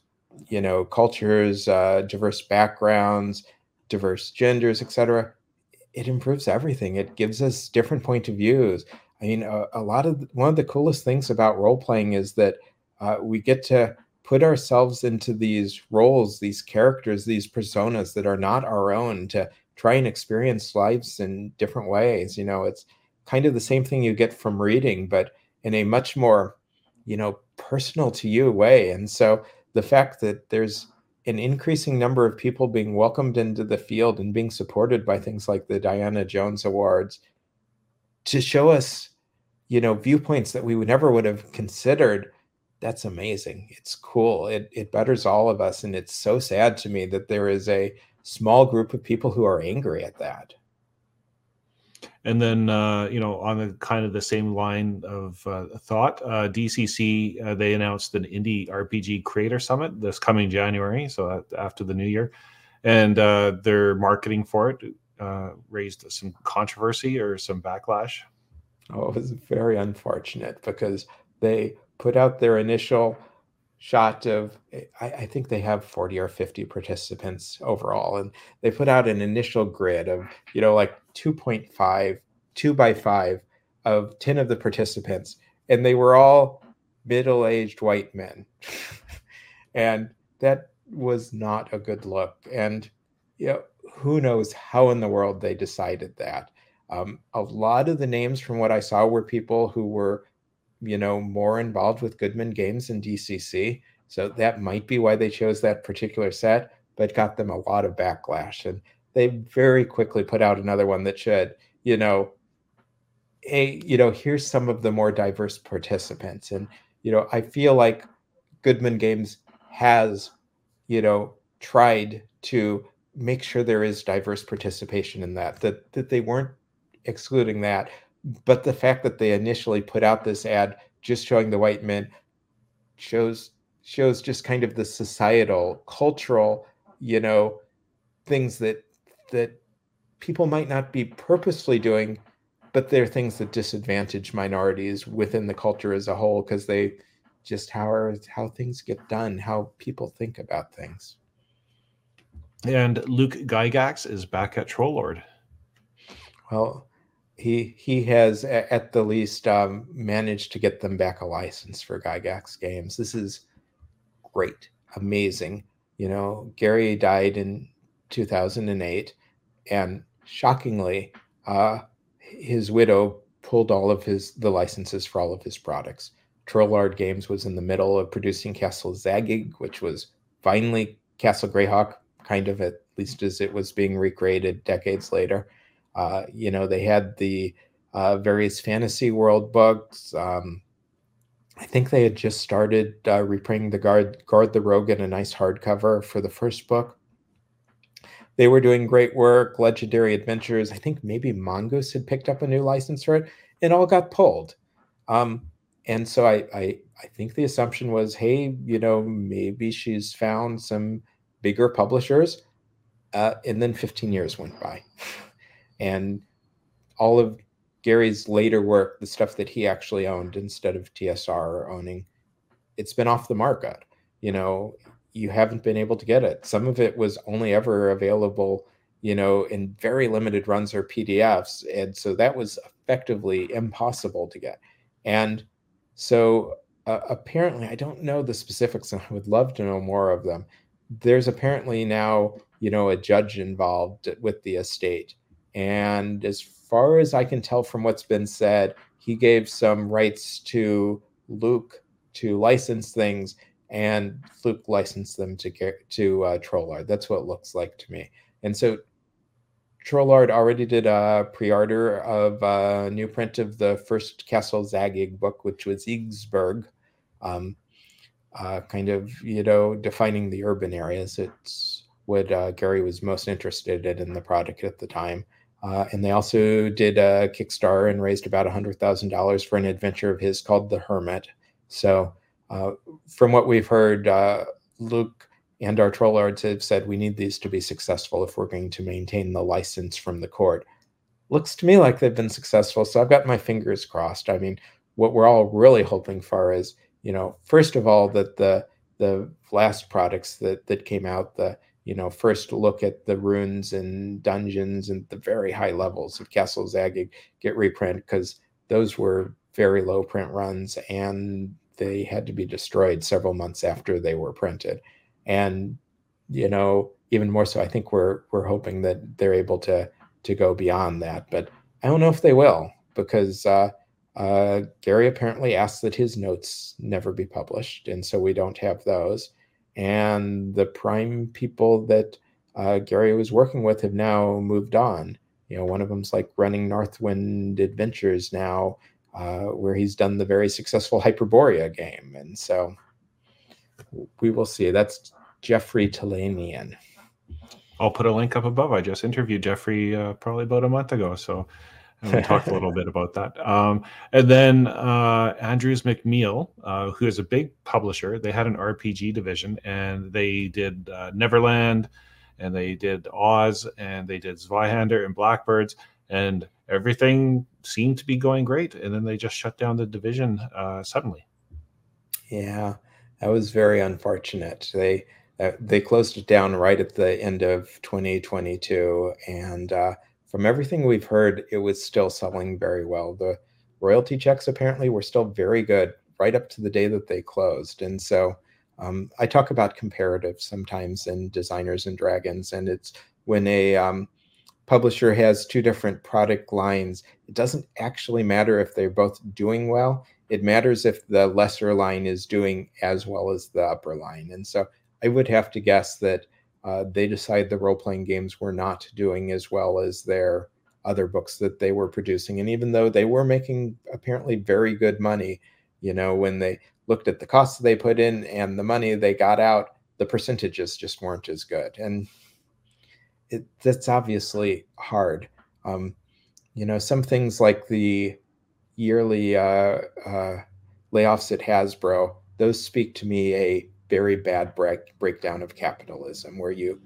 you know, cultures, uh, diverse backgrounds, diverse genders, etc it improves everything. It gives us different point of views. I mean, a, a lot of one of the coolest things about role playing is that uh, we get to put ourselves into these roles, these characters, these personas that are not our own to try and experience lives in different ways. You know, it's kind of the same thing you get from reading, but in a much more, you know, personal to you way. And so the fact that there's an increasing number of people being welcomed into the field and being supported by things like the Diana Jones Awards to show us, you know, viewpoints that we would never would have considered. That's amazing. It's cool. It it betters all of us, and it's so sad to me that there is a small group of people who are angry at that. And then, uh, you know, on the kind of the same line of uh, thought, uh, DCC uh, they announced an indie RPG creator summit this coming January, so after the new year, and uh, their marketing for it uh, raised some controversy or some backlash. Oh, it was very unfortunate because they put out their initial shot of I, I, think they have 40 or 50 participants overall and they put out an initial grid of you know like 2.5 2 by 5 of 10 of the participants and they were all middle-aged white men. And that was not a good look and you know who knows how in the world they decided that. Um, a lot of the names from what i saw were people who were you know, more involved with Goodman Games and DCC. So that might be why they chose that particular set, but got them a lot of backlash. And they very quickly put out another one that should, you know, hey, you know, here's some of the more diverse participants. And, you know, I feel like Goodman Games has, you know, tried to make sure there is diverse participation in that, that that they weren't excluding that, but the fact that they initially put out this ad just showing the white men shows shows just kind of the societal cultural you know things that that people might not be purposefully doing but they're things that disadvantage minorities within the culture as a whole because they just how are how things get done how people think about things. And luke gygax is back at troll lord well he he has at the least um, managed to get them back a license for Gygax games. This is great, amazing. You know, Gary died in 2008, and shockingly, uh, his widow pulled all of his the licenses for all of his products. Troll Lord Games was in the middle of producing Castle Zagyg, which was finally Castle Greyhawk, kind of at least as it was being recreated decades later. Uh, you know, they had the uh, various fantasy world books. Um, I think they had just started uh, reprinting the Gord Gord the rogue in a nice hardcover for the first book. They were doing great work. Lejendary Adventures. I think maybe Mongoose had picked up a new license for it, and all got pulled. Um, and so I, I I think the assumption was, hey, you know, maybe she's found some bigger publishers. Uh, and then 15 years went by. and all of Gary's later work, the stuff that he actually owned instead of TSR owning, it's been off the market. You know, you haven't been able to get it. Some of it was only ever available, you know, in very limited runs or PDFs. And so that was effectively impossible to get. And so uh, apparently, I don't know the specifics, and I would love to know more of them. There's apparently now, you know, a judge involved with the estate and as far as I can tell from what's been said, he gave some rights to Luke to license things, and Luke licensed them to to uh, Troll Lord. That's what it looks like to me. And so Troll Lord already did a pre-order of a new print of the first Castle Zagyg book, which was Yggsburg, um, uh, kind of you know defining the urban areas. It's what uh, Gary was most interested in in the product at the time. Uh, and they also did a Kickstarter and raised about $100,000 for an adventure of his called The Hermit. So, uh, from what we've heard, uh, Luke and our troll lords have said we need these to be successful if we're going to maintain the license from the court. Looks to me like they've been successful. So, I've got my fingers crossed. I mean, what we're all really hoping for is, you know, first of all, that the the last products that that came out, the you know, first look at the runes and dungeons and the very high levels of Castle Zagyg get reprint because those were very low print runs and they had to be destroyed several months after they were printed. And, you know, even more so, I think we're we're hoping that they're able to to go beyond that. But I don't know if they will because uh, uh, Gary apparently asked that his notes never be published, and so we don't have those. And the prime people that uh, Gary was working with have now moved on. You know, one of them's like running Northwind Adventures now, uh, where he's done the very successful Hyperborea game, and so we will see. That's Jeffrey Talanian. I'll put a link up above. I just interviewed Jeffrey uh, probably about a month ago, so and we talked a little bit about that. Um, and then uh, Andrews McMeel, uh, who is a big publisher, they had an RPG division, and they did uh, Neverland, and they did Oz, and they did Zweihander and Blackbirds, and everything seemed to be going great. And then they just shut down the division uh, suddenly. Yeah, that was very unfortunate. They uh, they closed it down right at the end of 2022, and uh, from everything we've heard, it was still selling very well. The royalty checks apparently were still very good right up to the day that they closed. And so um, I talk about comparatives sometimes in Designers and Dragons, and it's when a um, publisher has two different product lines, it doesn't actually matter if they're both doing well. It matters if the lesser line is doing as well as the upper line. And so I would have to guess that uh, they decided the role playing games were not doing as well as their other books that they were producing. And even though they were making apparently very good money, you know, when they looked at the costs they put in and the money they got out, the percentages just weren't as good. And it, that's obviously hard. Um, you know, some things like the yearly uh, uh, layoffs at Hasbro, those speak to me a very bad break, breakdown of capitalism where you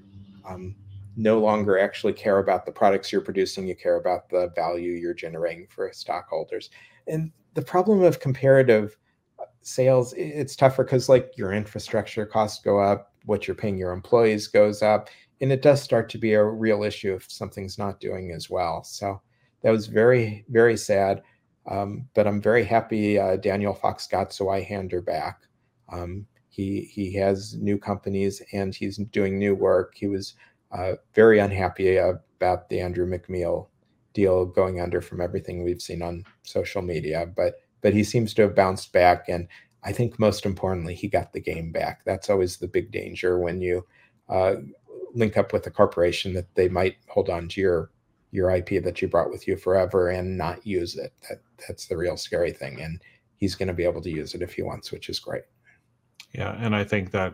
um, no longer actually care about the products you're producing, you care about the value you're generating for stockholders. And the problem of comparative uh, sales, it's tougher because like your infrastructure costs go up, what you're paying your employees goes up, and it does start to be a real issue if something's not doing as well. So that was very, very sad. Um, but I'm very happy uh, Daniel Fox got Zweihander back. Um, he he has new companies and he's doing new work. He was uh, very unhappy about the Andrew McMeel deal going under from everything we've seen on social media, but but he seems to have bounced back and I think most importantly he got the game back. That's always the big danger when you uh, link up with a corporation that they might hold on to your your IP that you brought with you forever and not use it. That that's the real scary thing and he's going to be able to use it if he wants, which is great. Yeah, and I think that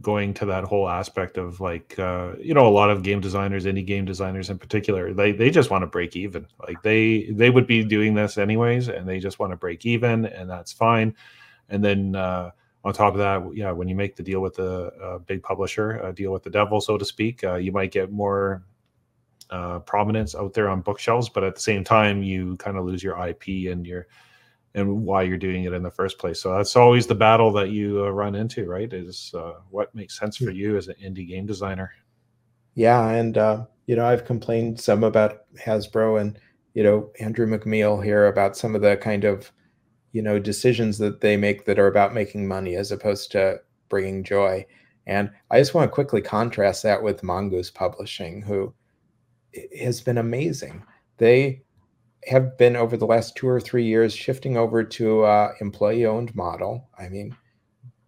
going to that whole aspect of like uh, you know a lot of game designers, indie game designers in particular, they they just want to break even. Like they they would be doing this anyways, and they just want to break even, and that's fine. And then uh, on top of that, yeah, when you make the deal with the uh, big publisher, a deal with the devil, so to speak, uh, you might get more uh, prominence out there on bookshelves, but at the same time, you kind of lose your IP and your and why you're doing it in the first place. So that's always the battle that you uh, run into, right? Is uh, what makes sense for you as an indie game designer. Yeah, and uh, you know I've complained some about Hasbro and you know Andrew McMeel here about some of the kind of you know decisions that they make that are about making money as opposed to bringing joy. And I just want to quickly contrast that with Mongoose Publishing, who has been amazing. They have been over the last two or three years shifting over to uh, employee owned model. I mean,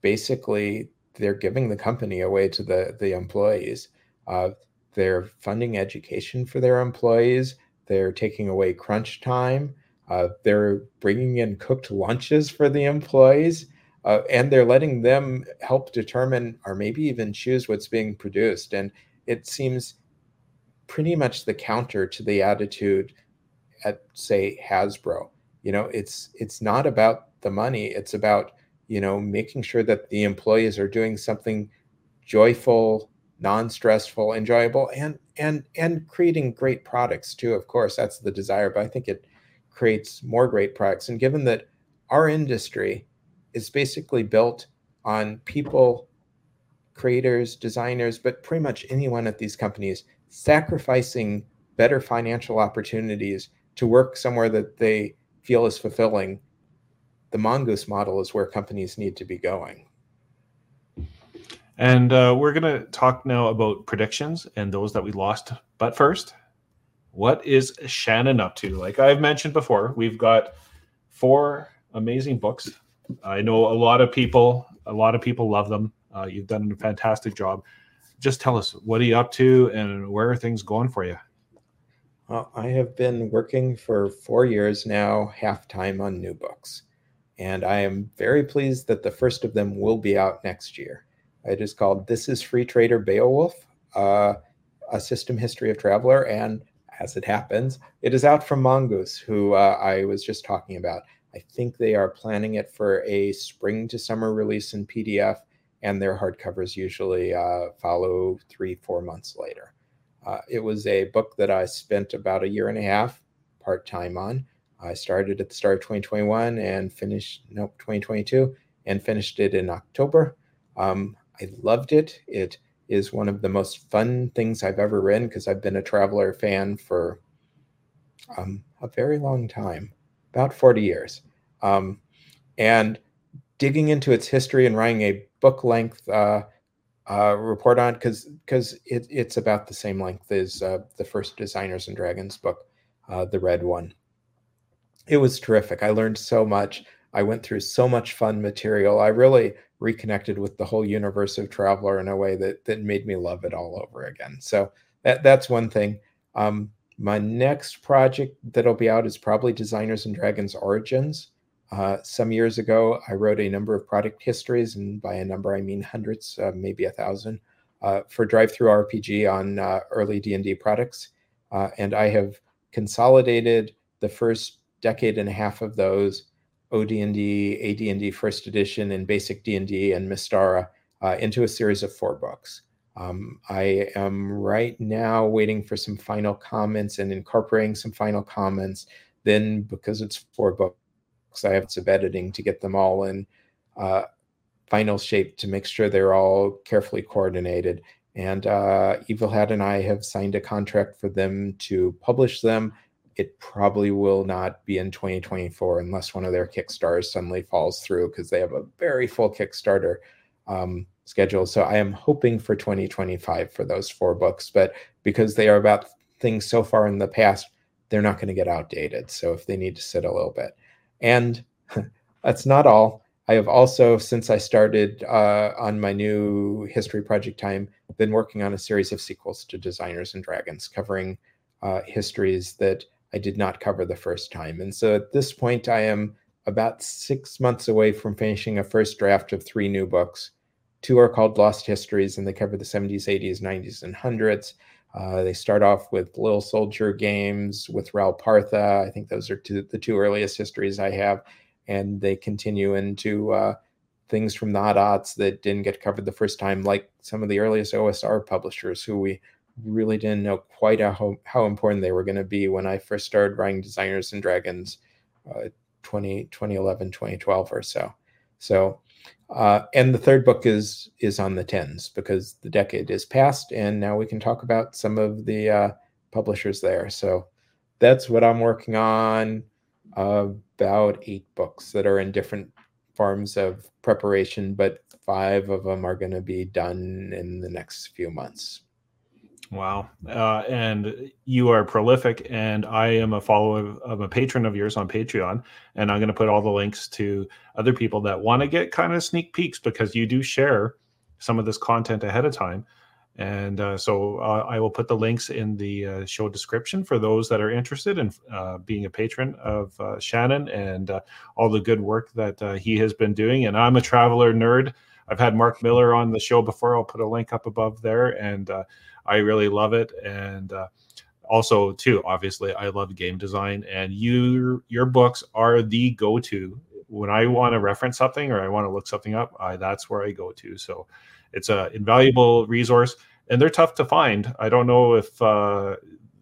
basically, they're giving the company away to the the employees. Uh, they're funding education for their employees. They're taking away crunch time. Uh, they're bringing in cooked lunches for the employees, uh, and they're letting them help determine or maybe even choose what's being produced. And it seems pretty much the counter to the attitude at say Hasbro. You know, it's it's not about the money. It's about you know making sure that the employees are doing something joyful, non-stressful, enjoyable, and and and creating great products too. Of course, that's the desire. But I think it creates more great products. And given that our industry is basically built on people creators, designers, but pretty much anyone at these companies sacrificing better financial opportunities to work somewhere that they feel is fulfilling, the mongoose model is where companies need to be going. And uh, we're going to talk now about predictions and those that we lost. But first, what is Shannon up to? Like I've mentioned before, we've got four amazing books. I know a lot of people, a lot of people love them. Uh, you've done a fantastic job. Just tell us what are you up to and where are things going for you? I have been working for four years now, half time on new books. And I am very pleased that the first of them will be out next year. It is called This is Free Trader Beowulf, uh, A System History of Traveller. And as it happens, it is out from Mongoose, who uh, I was just talking about. I think they are planning it for a spring to summer release in PDF, and their hardcovers usually uh, follow three, four months later. Uh, it was a book that I spent about a year and a half part time on. I started at the start of 2021 and finished, nope, 2022, and finished it in October. Um, I loved it. It is one of the most fun things I've ever read because I've been a Traveller fan for um, a very long time, about 40 years. Um, and digging into its history and writing a book length uh, uh, report on because because it, it's about the same length as uh, the first Designers and Dragons book, uh, the red one. It was terrific. I learned so much. I went through so much fun material. I really reconnected with the whole universe of Traveller in a way that that made me love it all over again. So that that's one thing. Um, my next project that'll be out is probably Designers and Dragons Origins. Uh, some years ago, I wrote a number of product histories, and by a number I mean hundreds, uh, maybe a thousand, uh, for RPGNow uh, early D and D products. Uh, and I have consolidated the first decade and a half of those OD&D, AD&D First Edition, and Basic D&D and Mystara uh, into a series of four books. Um, I am right now waiting for some final comments and incorporating some final comments. Then, because it's four books, I have some editing to get them all in uh, final shape to make sure they're all carefully coordinated. And uh, Evil Hat and I have signed a contract for them to publish them it probably will not be in 2024 unless one of their Kickstarters suddenly falls through because they have a very full Kickstarter um, schedule. So I am hoping for 2025 for those four books, but because they are about things so far in the past, they're not going to get outdated. So if they need to sit a little bit, and that's not all. I have also, since I started uh, on my new history project time, been working on a series of sequels to Designers and Dragons, covering uh, histories that I did not cover the first time. And so at this point, I am about six months away from finishing a first draft of three new books. Two are called Lost Histories, and they cover the 70s, 80s, 90s, and 100s. Uh, they start off with Little Soldier games with Ral Partha. I think those are two, the two earliest histories I have. And they continue into uh, things from the hot aughts that didn't get covered the first time, like some of the earliest OSR publishers who we really didn't know quite how, how important they were going to be when I first started writing Designers and Dragons uh, 20, 2011, 2012 or so. So, uh, and the third book is is on the tens because the decade is past, and now we can talk about some of the uh, publishers there. So that's what I'm working on. about eight books that are in different forms of preparation, but five of them are going to be done in the next few months. Wow. Uh, and you are prolific, and I am a follower of a patron of yours on Patreon. And I'm going to put all the links to other people that want to get kind of sneak peeks because you do share some of this content ahead of time. And uh, so uh, I will put the links in the uh, show description for those that are interested in uh, being a patron of uh, Shannon and all the good work that he has been doing. And I'm a Traveller nerd. I've had Marc Miller on the show before. I'll put a link up above there. And I really love it. And uh, also, too, obviously, I love game design, and your your books are the go to when I want to reference something or I want to look something up. I, that's where I go to. So it's an invaluable resource, and they're tough to find. I don't know if uh,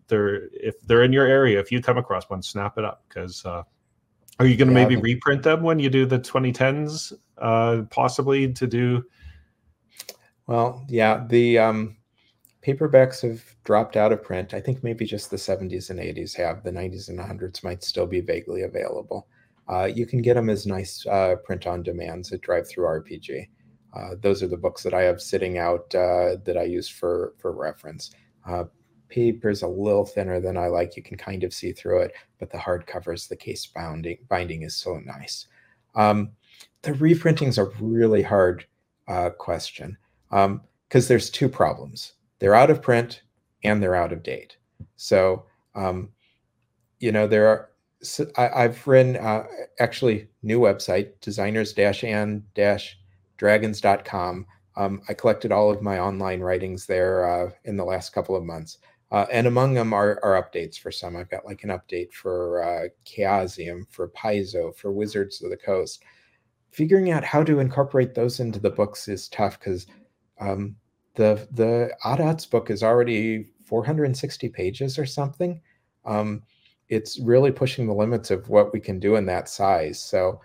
they're if they're in your area. If you come across one, snap it up because. Uh, are you going to yeah, maybe reprint them when you do the 2010s, uh, possibly to do Well, yeah, the um, paperbacks have dropped out of print. I think maybe just the 70s and 80s have. The 90s and 100s might still be vaguely available. Uh, you can get them as nice uh, print on demands at DriveThruRPG. Uh, those are the books that I have sitting out uh, that I use for for reference. Uh, paper's a little thinner than I like. You can kind of see through it, but the hardcovers, the case binding binding is so nice. Um, the reprinting's a really hard uh, question because um, there's two problems. They're out of print and they're out of date. So, um, you know, there are, so I, have written uh, actually new website, designers-and-dragons.com. Um, I collected all of my online writings there uh, in the last couple of months. Uh, and among them are, are, updates for some. I've got like an update for uh, Chaosium, for Paizo, for Wizards of the Coast. Figuring out how to incorporate those into the books is tough because um, the the Odd book is already 460 pages or something. Um, it's really pushing the limits of what we can do in that size. So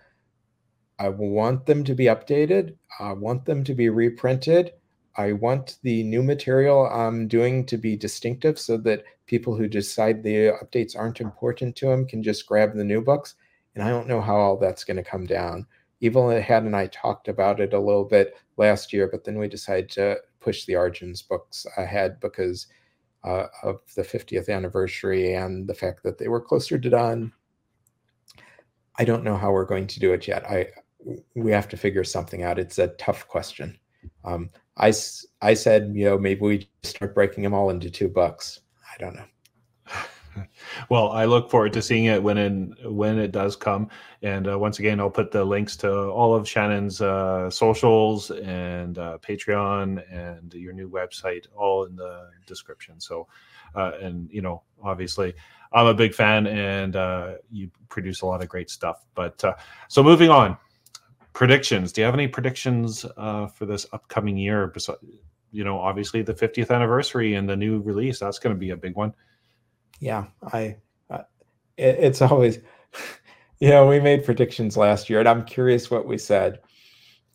I want them to be updated. I want them to be reprinted. I want the new material I'm doing to be distinctive so that people who decide the updates aren't important to them can just grab the new books. And I don't know how all that's going to come down. Evil Hat and I talked about it a little bit last year, but then we decided to push the Origins books ahead because uh, of the 50th anniversary and the fact that they were closer to done. I don't know how we're going to do it yet. I we have to figure something out. It's a tough question. Um, I I said you know maybe we start breaking them all into two books. I don't know well, I look forward to seeing it when in, when it does come. And uh, once again, I'll put the links to all of Shannon's uh, socials and uh, Patreon and your new website all in the description. So, uh, and you know, obviously, I'm a big fan, and uh, you produce a lot of great stuff. But uh, so, moving on, predictions. Do you have any predictions for this upcoming year? You know, obviously the 50th anniversary and the new release. That's going to be a big one yeah, I. Uh, it, it's always, you know, we made predictions last year, and I'm curious what we said.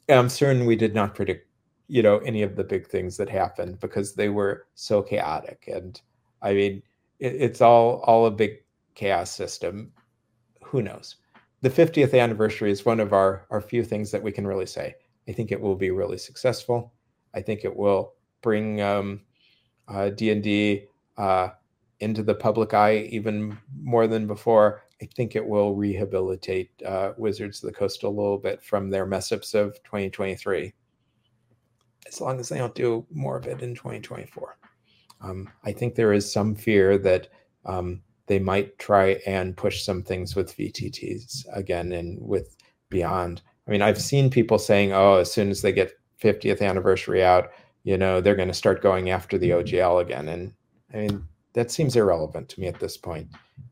And I'm certain we did not predict, you know, any of the big things that happened because they were so chaotic. And I mean, it, it's all all a big chaos system. Who knows? The 50th anniversary is one of our our few things that we can really say. I think it will be really successful. I think it will bring um, uh, D&D uh, into the public eye even more than before, I think it will rehabilitate uh, Wizards of the Coast a little bit from their mess ups of 2023, as long as they don't do more of it in 2024. Um, I think there is some fear that um, they might try and push some things with VTTs again and with Beyond. I mean, I've seen people saying, oh, as soon as they get 50th anniversary out, you know, they're going to start going after the OGL again. And I mean, that seems irrelevant to me at this point.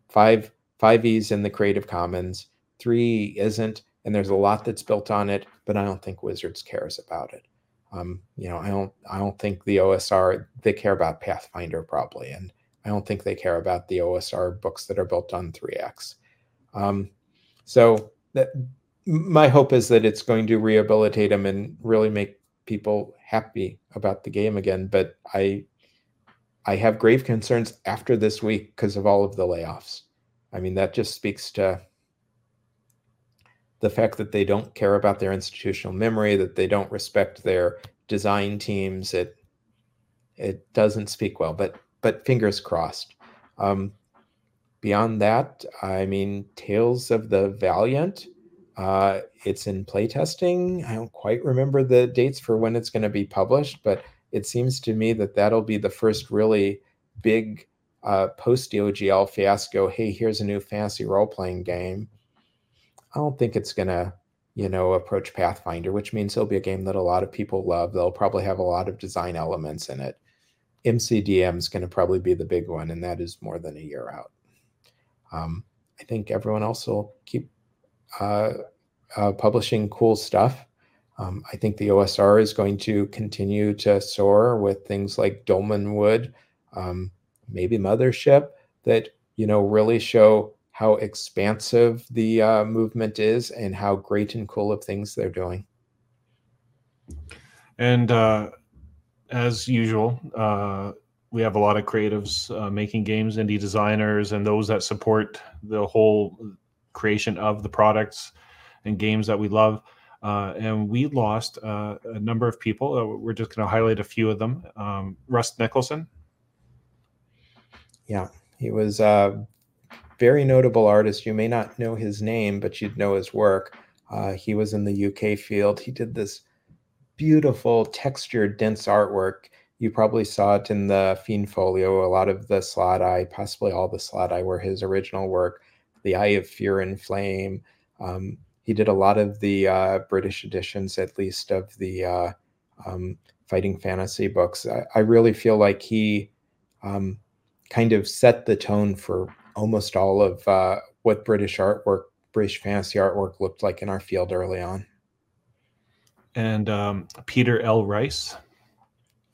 Five five E's in the Creative Commons, three isn't, and there's a lot that's built on it, but I don't think Wizards cares about it. Um, you know, I don't I don't think the OSR they care about Pathfinder probably, and I don't think they care about the OSR books that are built on 3X. Um, so that my hope is that it's going to rehabilitate them and really make people happy about the game again. But I I have grave concerns after this week because of all of the layoffs. I mean, that just speaks to the fact that they don't care about their institutional memory, that they don't respect their design teams. It it doesn't speak well, but but fingers crossed. Um, beyond that, I mean, Tales of the Valiant. Uh, it's in playtesting. I don't quite remember the dates for when it's going to be published, but it seems to me that that'll be the first really big uh, post OGL fiasco. Hey, here's a new fantasy role playing game. I don't think it's gonna, you know, approach Pathfinder, which means it'll be a game that a lot of people love. They'll probably have a lot of design elements in it. MCDM is going to probably be the big one, and that is more than a year out. Um, I think everyone else will keep uh, uh, publishing cool stuff. Um, I think the OSR is going to continue to soar with things like Dolmenwood, um, maybe Mothership, that you know really show how expansive the uh, movement is and how great and cool of things they're doing. And uh, as usual, uh, we have a lot of creatives uh, making games, indie designers, and those that support the whole creation of the products and games that we love. Uh, and we lost uh, a number of people. Uh, we're just going to highlight a few of them. Um, Russ Nicholson. Yeah, he was a very notable artist. You may not know his name, but you'd know his work. Uh, he was in the UK field. He did this beautiful, textured, dense artwork you probably saw it in the Fiend Folio. A lot of the Slaadi, possibly all the Slaadi, were his original work. The Eye of Fear and Flame. Um, he did a lot of the uh, British editions, at least of the uh, um, fighting fantasy books. I, I, really feel like he um, kind of set the tone for almost all of uh, what British artwork, British fantasy artwork looked like in our field early on. And um, Peter L. Rice.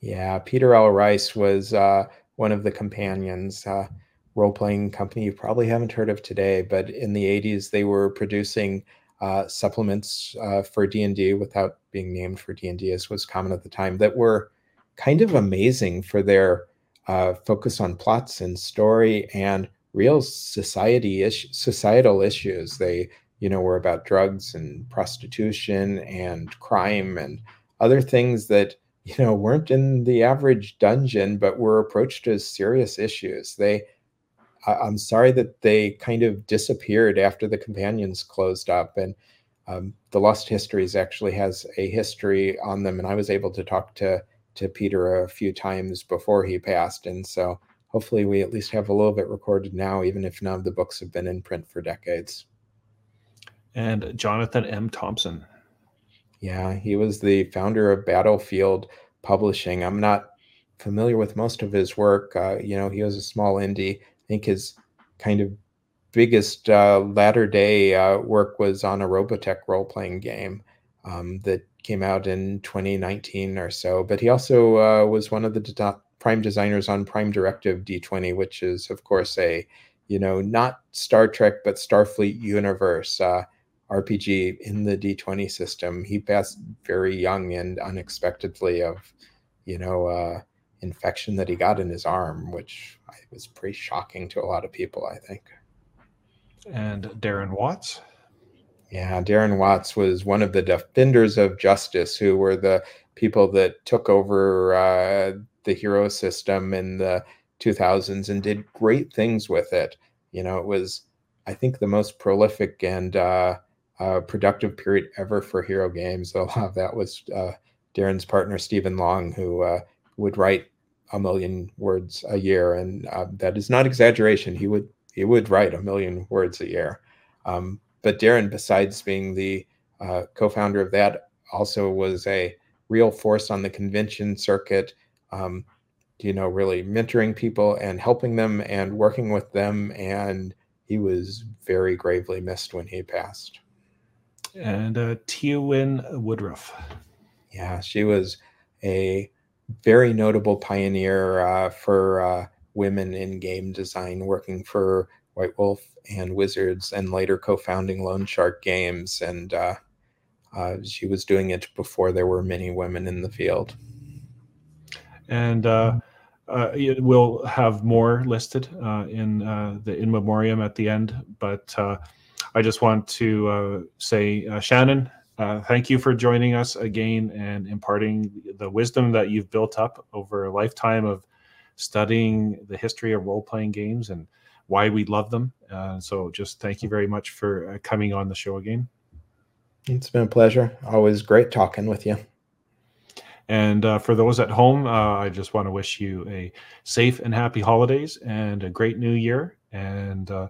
Yeah, Peter L. Rice was uh, one of the companions. Uh, role playing company you probably haven't heard of today, but in the 80s they were producing uh, supplements uh, for D&D without being named for D&D as was common at the time that were kind of amazing for their uh, focus on plots and story and real society is- societal issues. They you know were about drugs and prostitution and crime and other things that you know, weren't in the average dungeon, but were approached as serious issues. They, I, am sorry that they kind of disappeared after the companions closed up. And um, the Lost Histories actually has a history on them, and I was able to talk to to Peter a few times before he passed, and so hopefully we at least have a little bit recorded now, even if none of the books have been in print for decades. And Jonathan M. Thompson. Yeah, he was the founder of Battlefield Publishing. I'm not familiar with most of his work. Uh, you know, he was a small indie. I think his kind of biggest uh, latter day uh, work was on a Robotech role playing game um, that came out in 2019 or so. But he also uh, was one of the de- prime designers on Prime Directive D20, which is, of course, a you know not Star Trek but Starfleet universe. Uh, RPG in the D20 system. He passed very young and unexpectedly of, you know, uh, infection that he got in his arm, which was pretty shocking to a lot of people, I think. And Darren Watts. Yeah, Darren Watts was one of the defenders of justice, who were the people that took over uh, the hero system in the 2000s and did great things with it. You know, it was, I think, the most prolific and uh, uh, productive period ever for Hero Games. A lot of that was uh, Darren's partner Steven Long, who uh, would write a million words a year, and uh, that is not exaggeration. He would he would write a million words a year. Um, but Darren, besides being the uh, co-founder of that, also was a real force on the convention circuit. Um, you know, really mentoring people and helping them and working with them. And he was very gravely missed when he passed and uh, Wynn Woodruff. Yeah, she was a very notable pioneer uh, for uh, women in game design, working for White Wolf and Wizards, and later co-founding Lone Shark Games. And uh, uh she was doing it before there were many women in the field. And uh, uh, we'll have more listed in the in memoriam at the end, but I just want to uh, say, uh, Shannon, uh, thank you for joining us again and imparting the wisdom that you've built up over a lifetime of studying the history of role playing games and why we love them. Uh, so, just thank you very much for uh, coming on the show again. It's been a pleasure. Always great talking with you. And uh, for those at home, uh, I just want to wish you a safe and happy holidays and a great new year. And uh,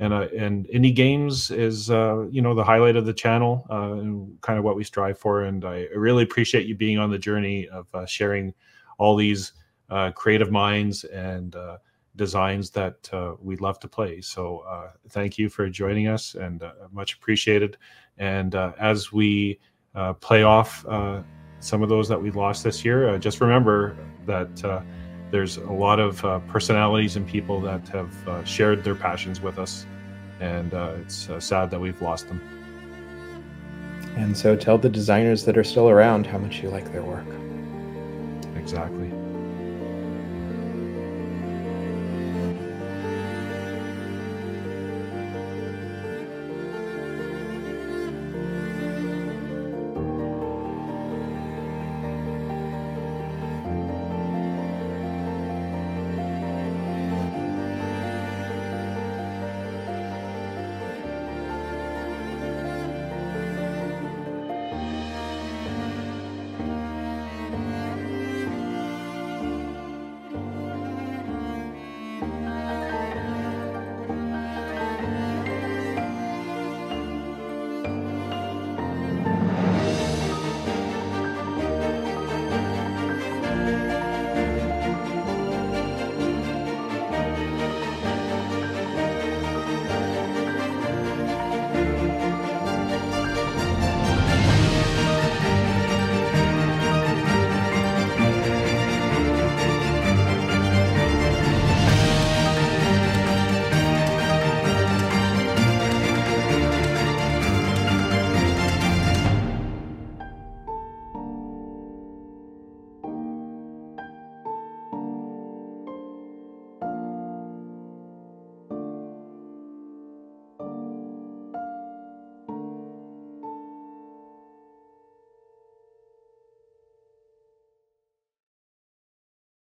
and uh, and indie games is uh, you know the highlight of the channel uh, and kind of what we strive for. And i really appreciate you being on the journey of uh, sharing all these uh, creative minds and uh, designs that we love to play. So thank you for joining us and much appreciated. And as we play off some of those that we lost this year just remember that there's a lot of uh, personalities and people that have uh, shared their passions with us, and uh, it's uh, sad that we've lost them. And so tell the designers that are still around how much you like their work. Exactly.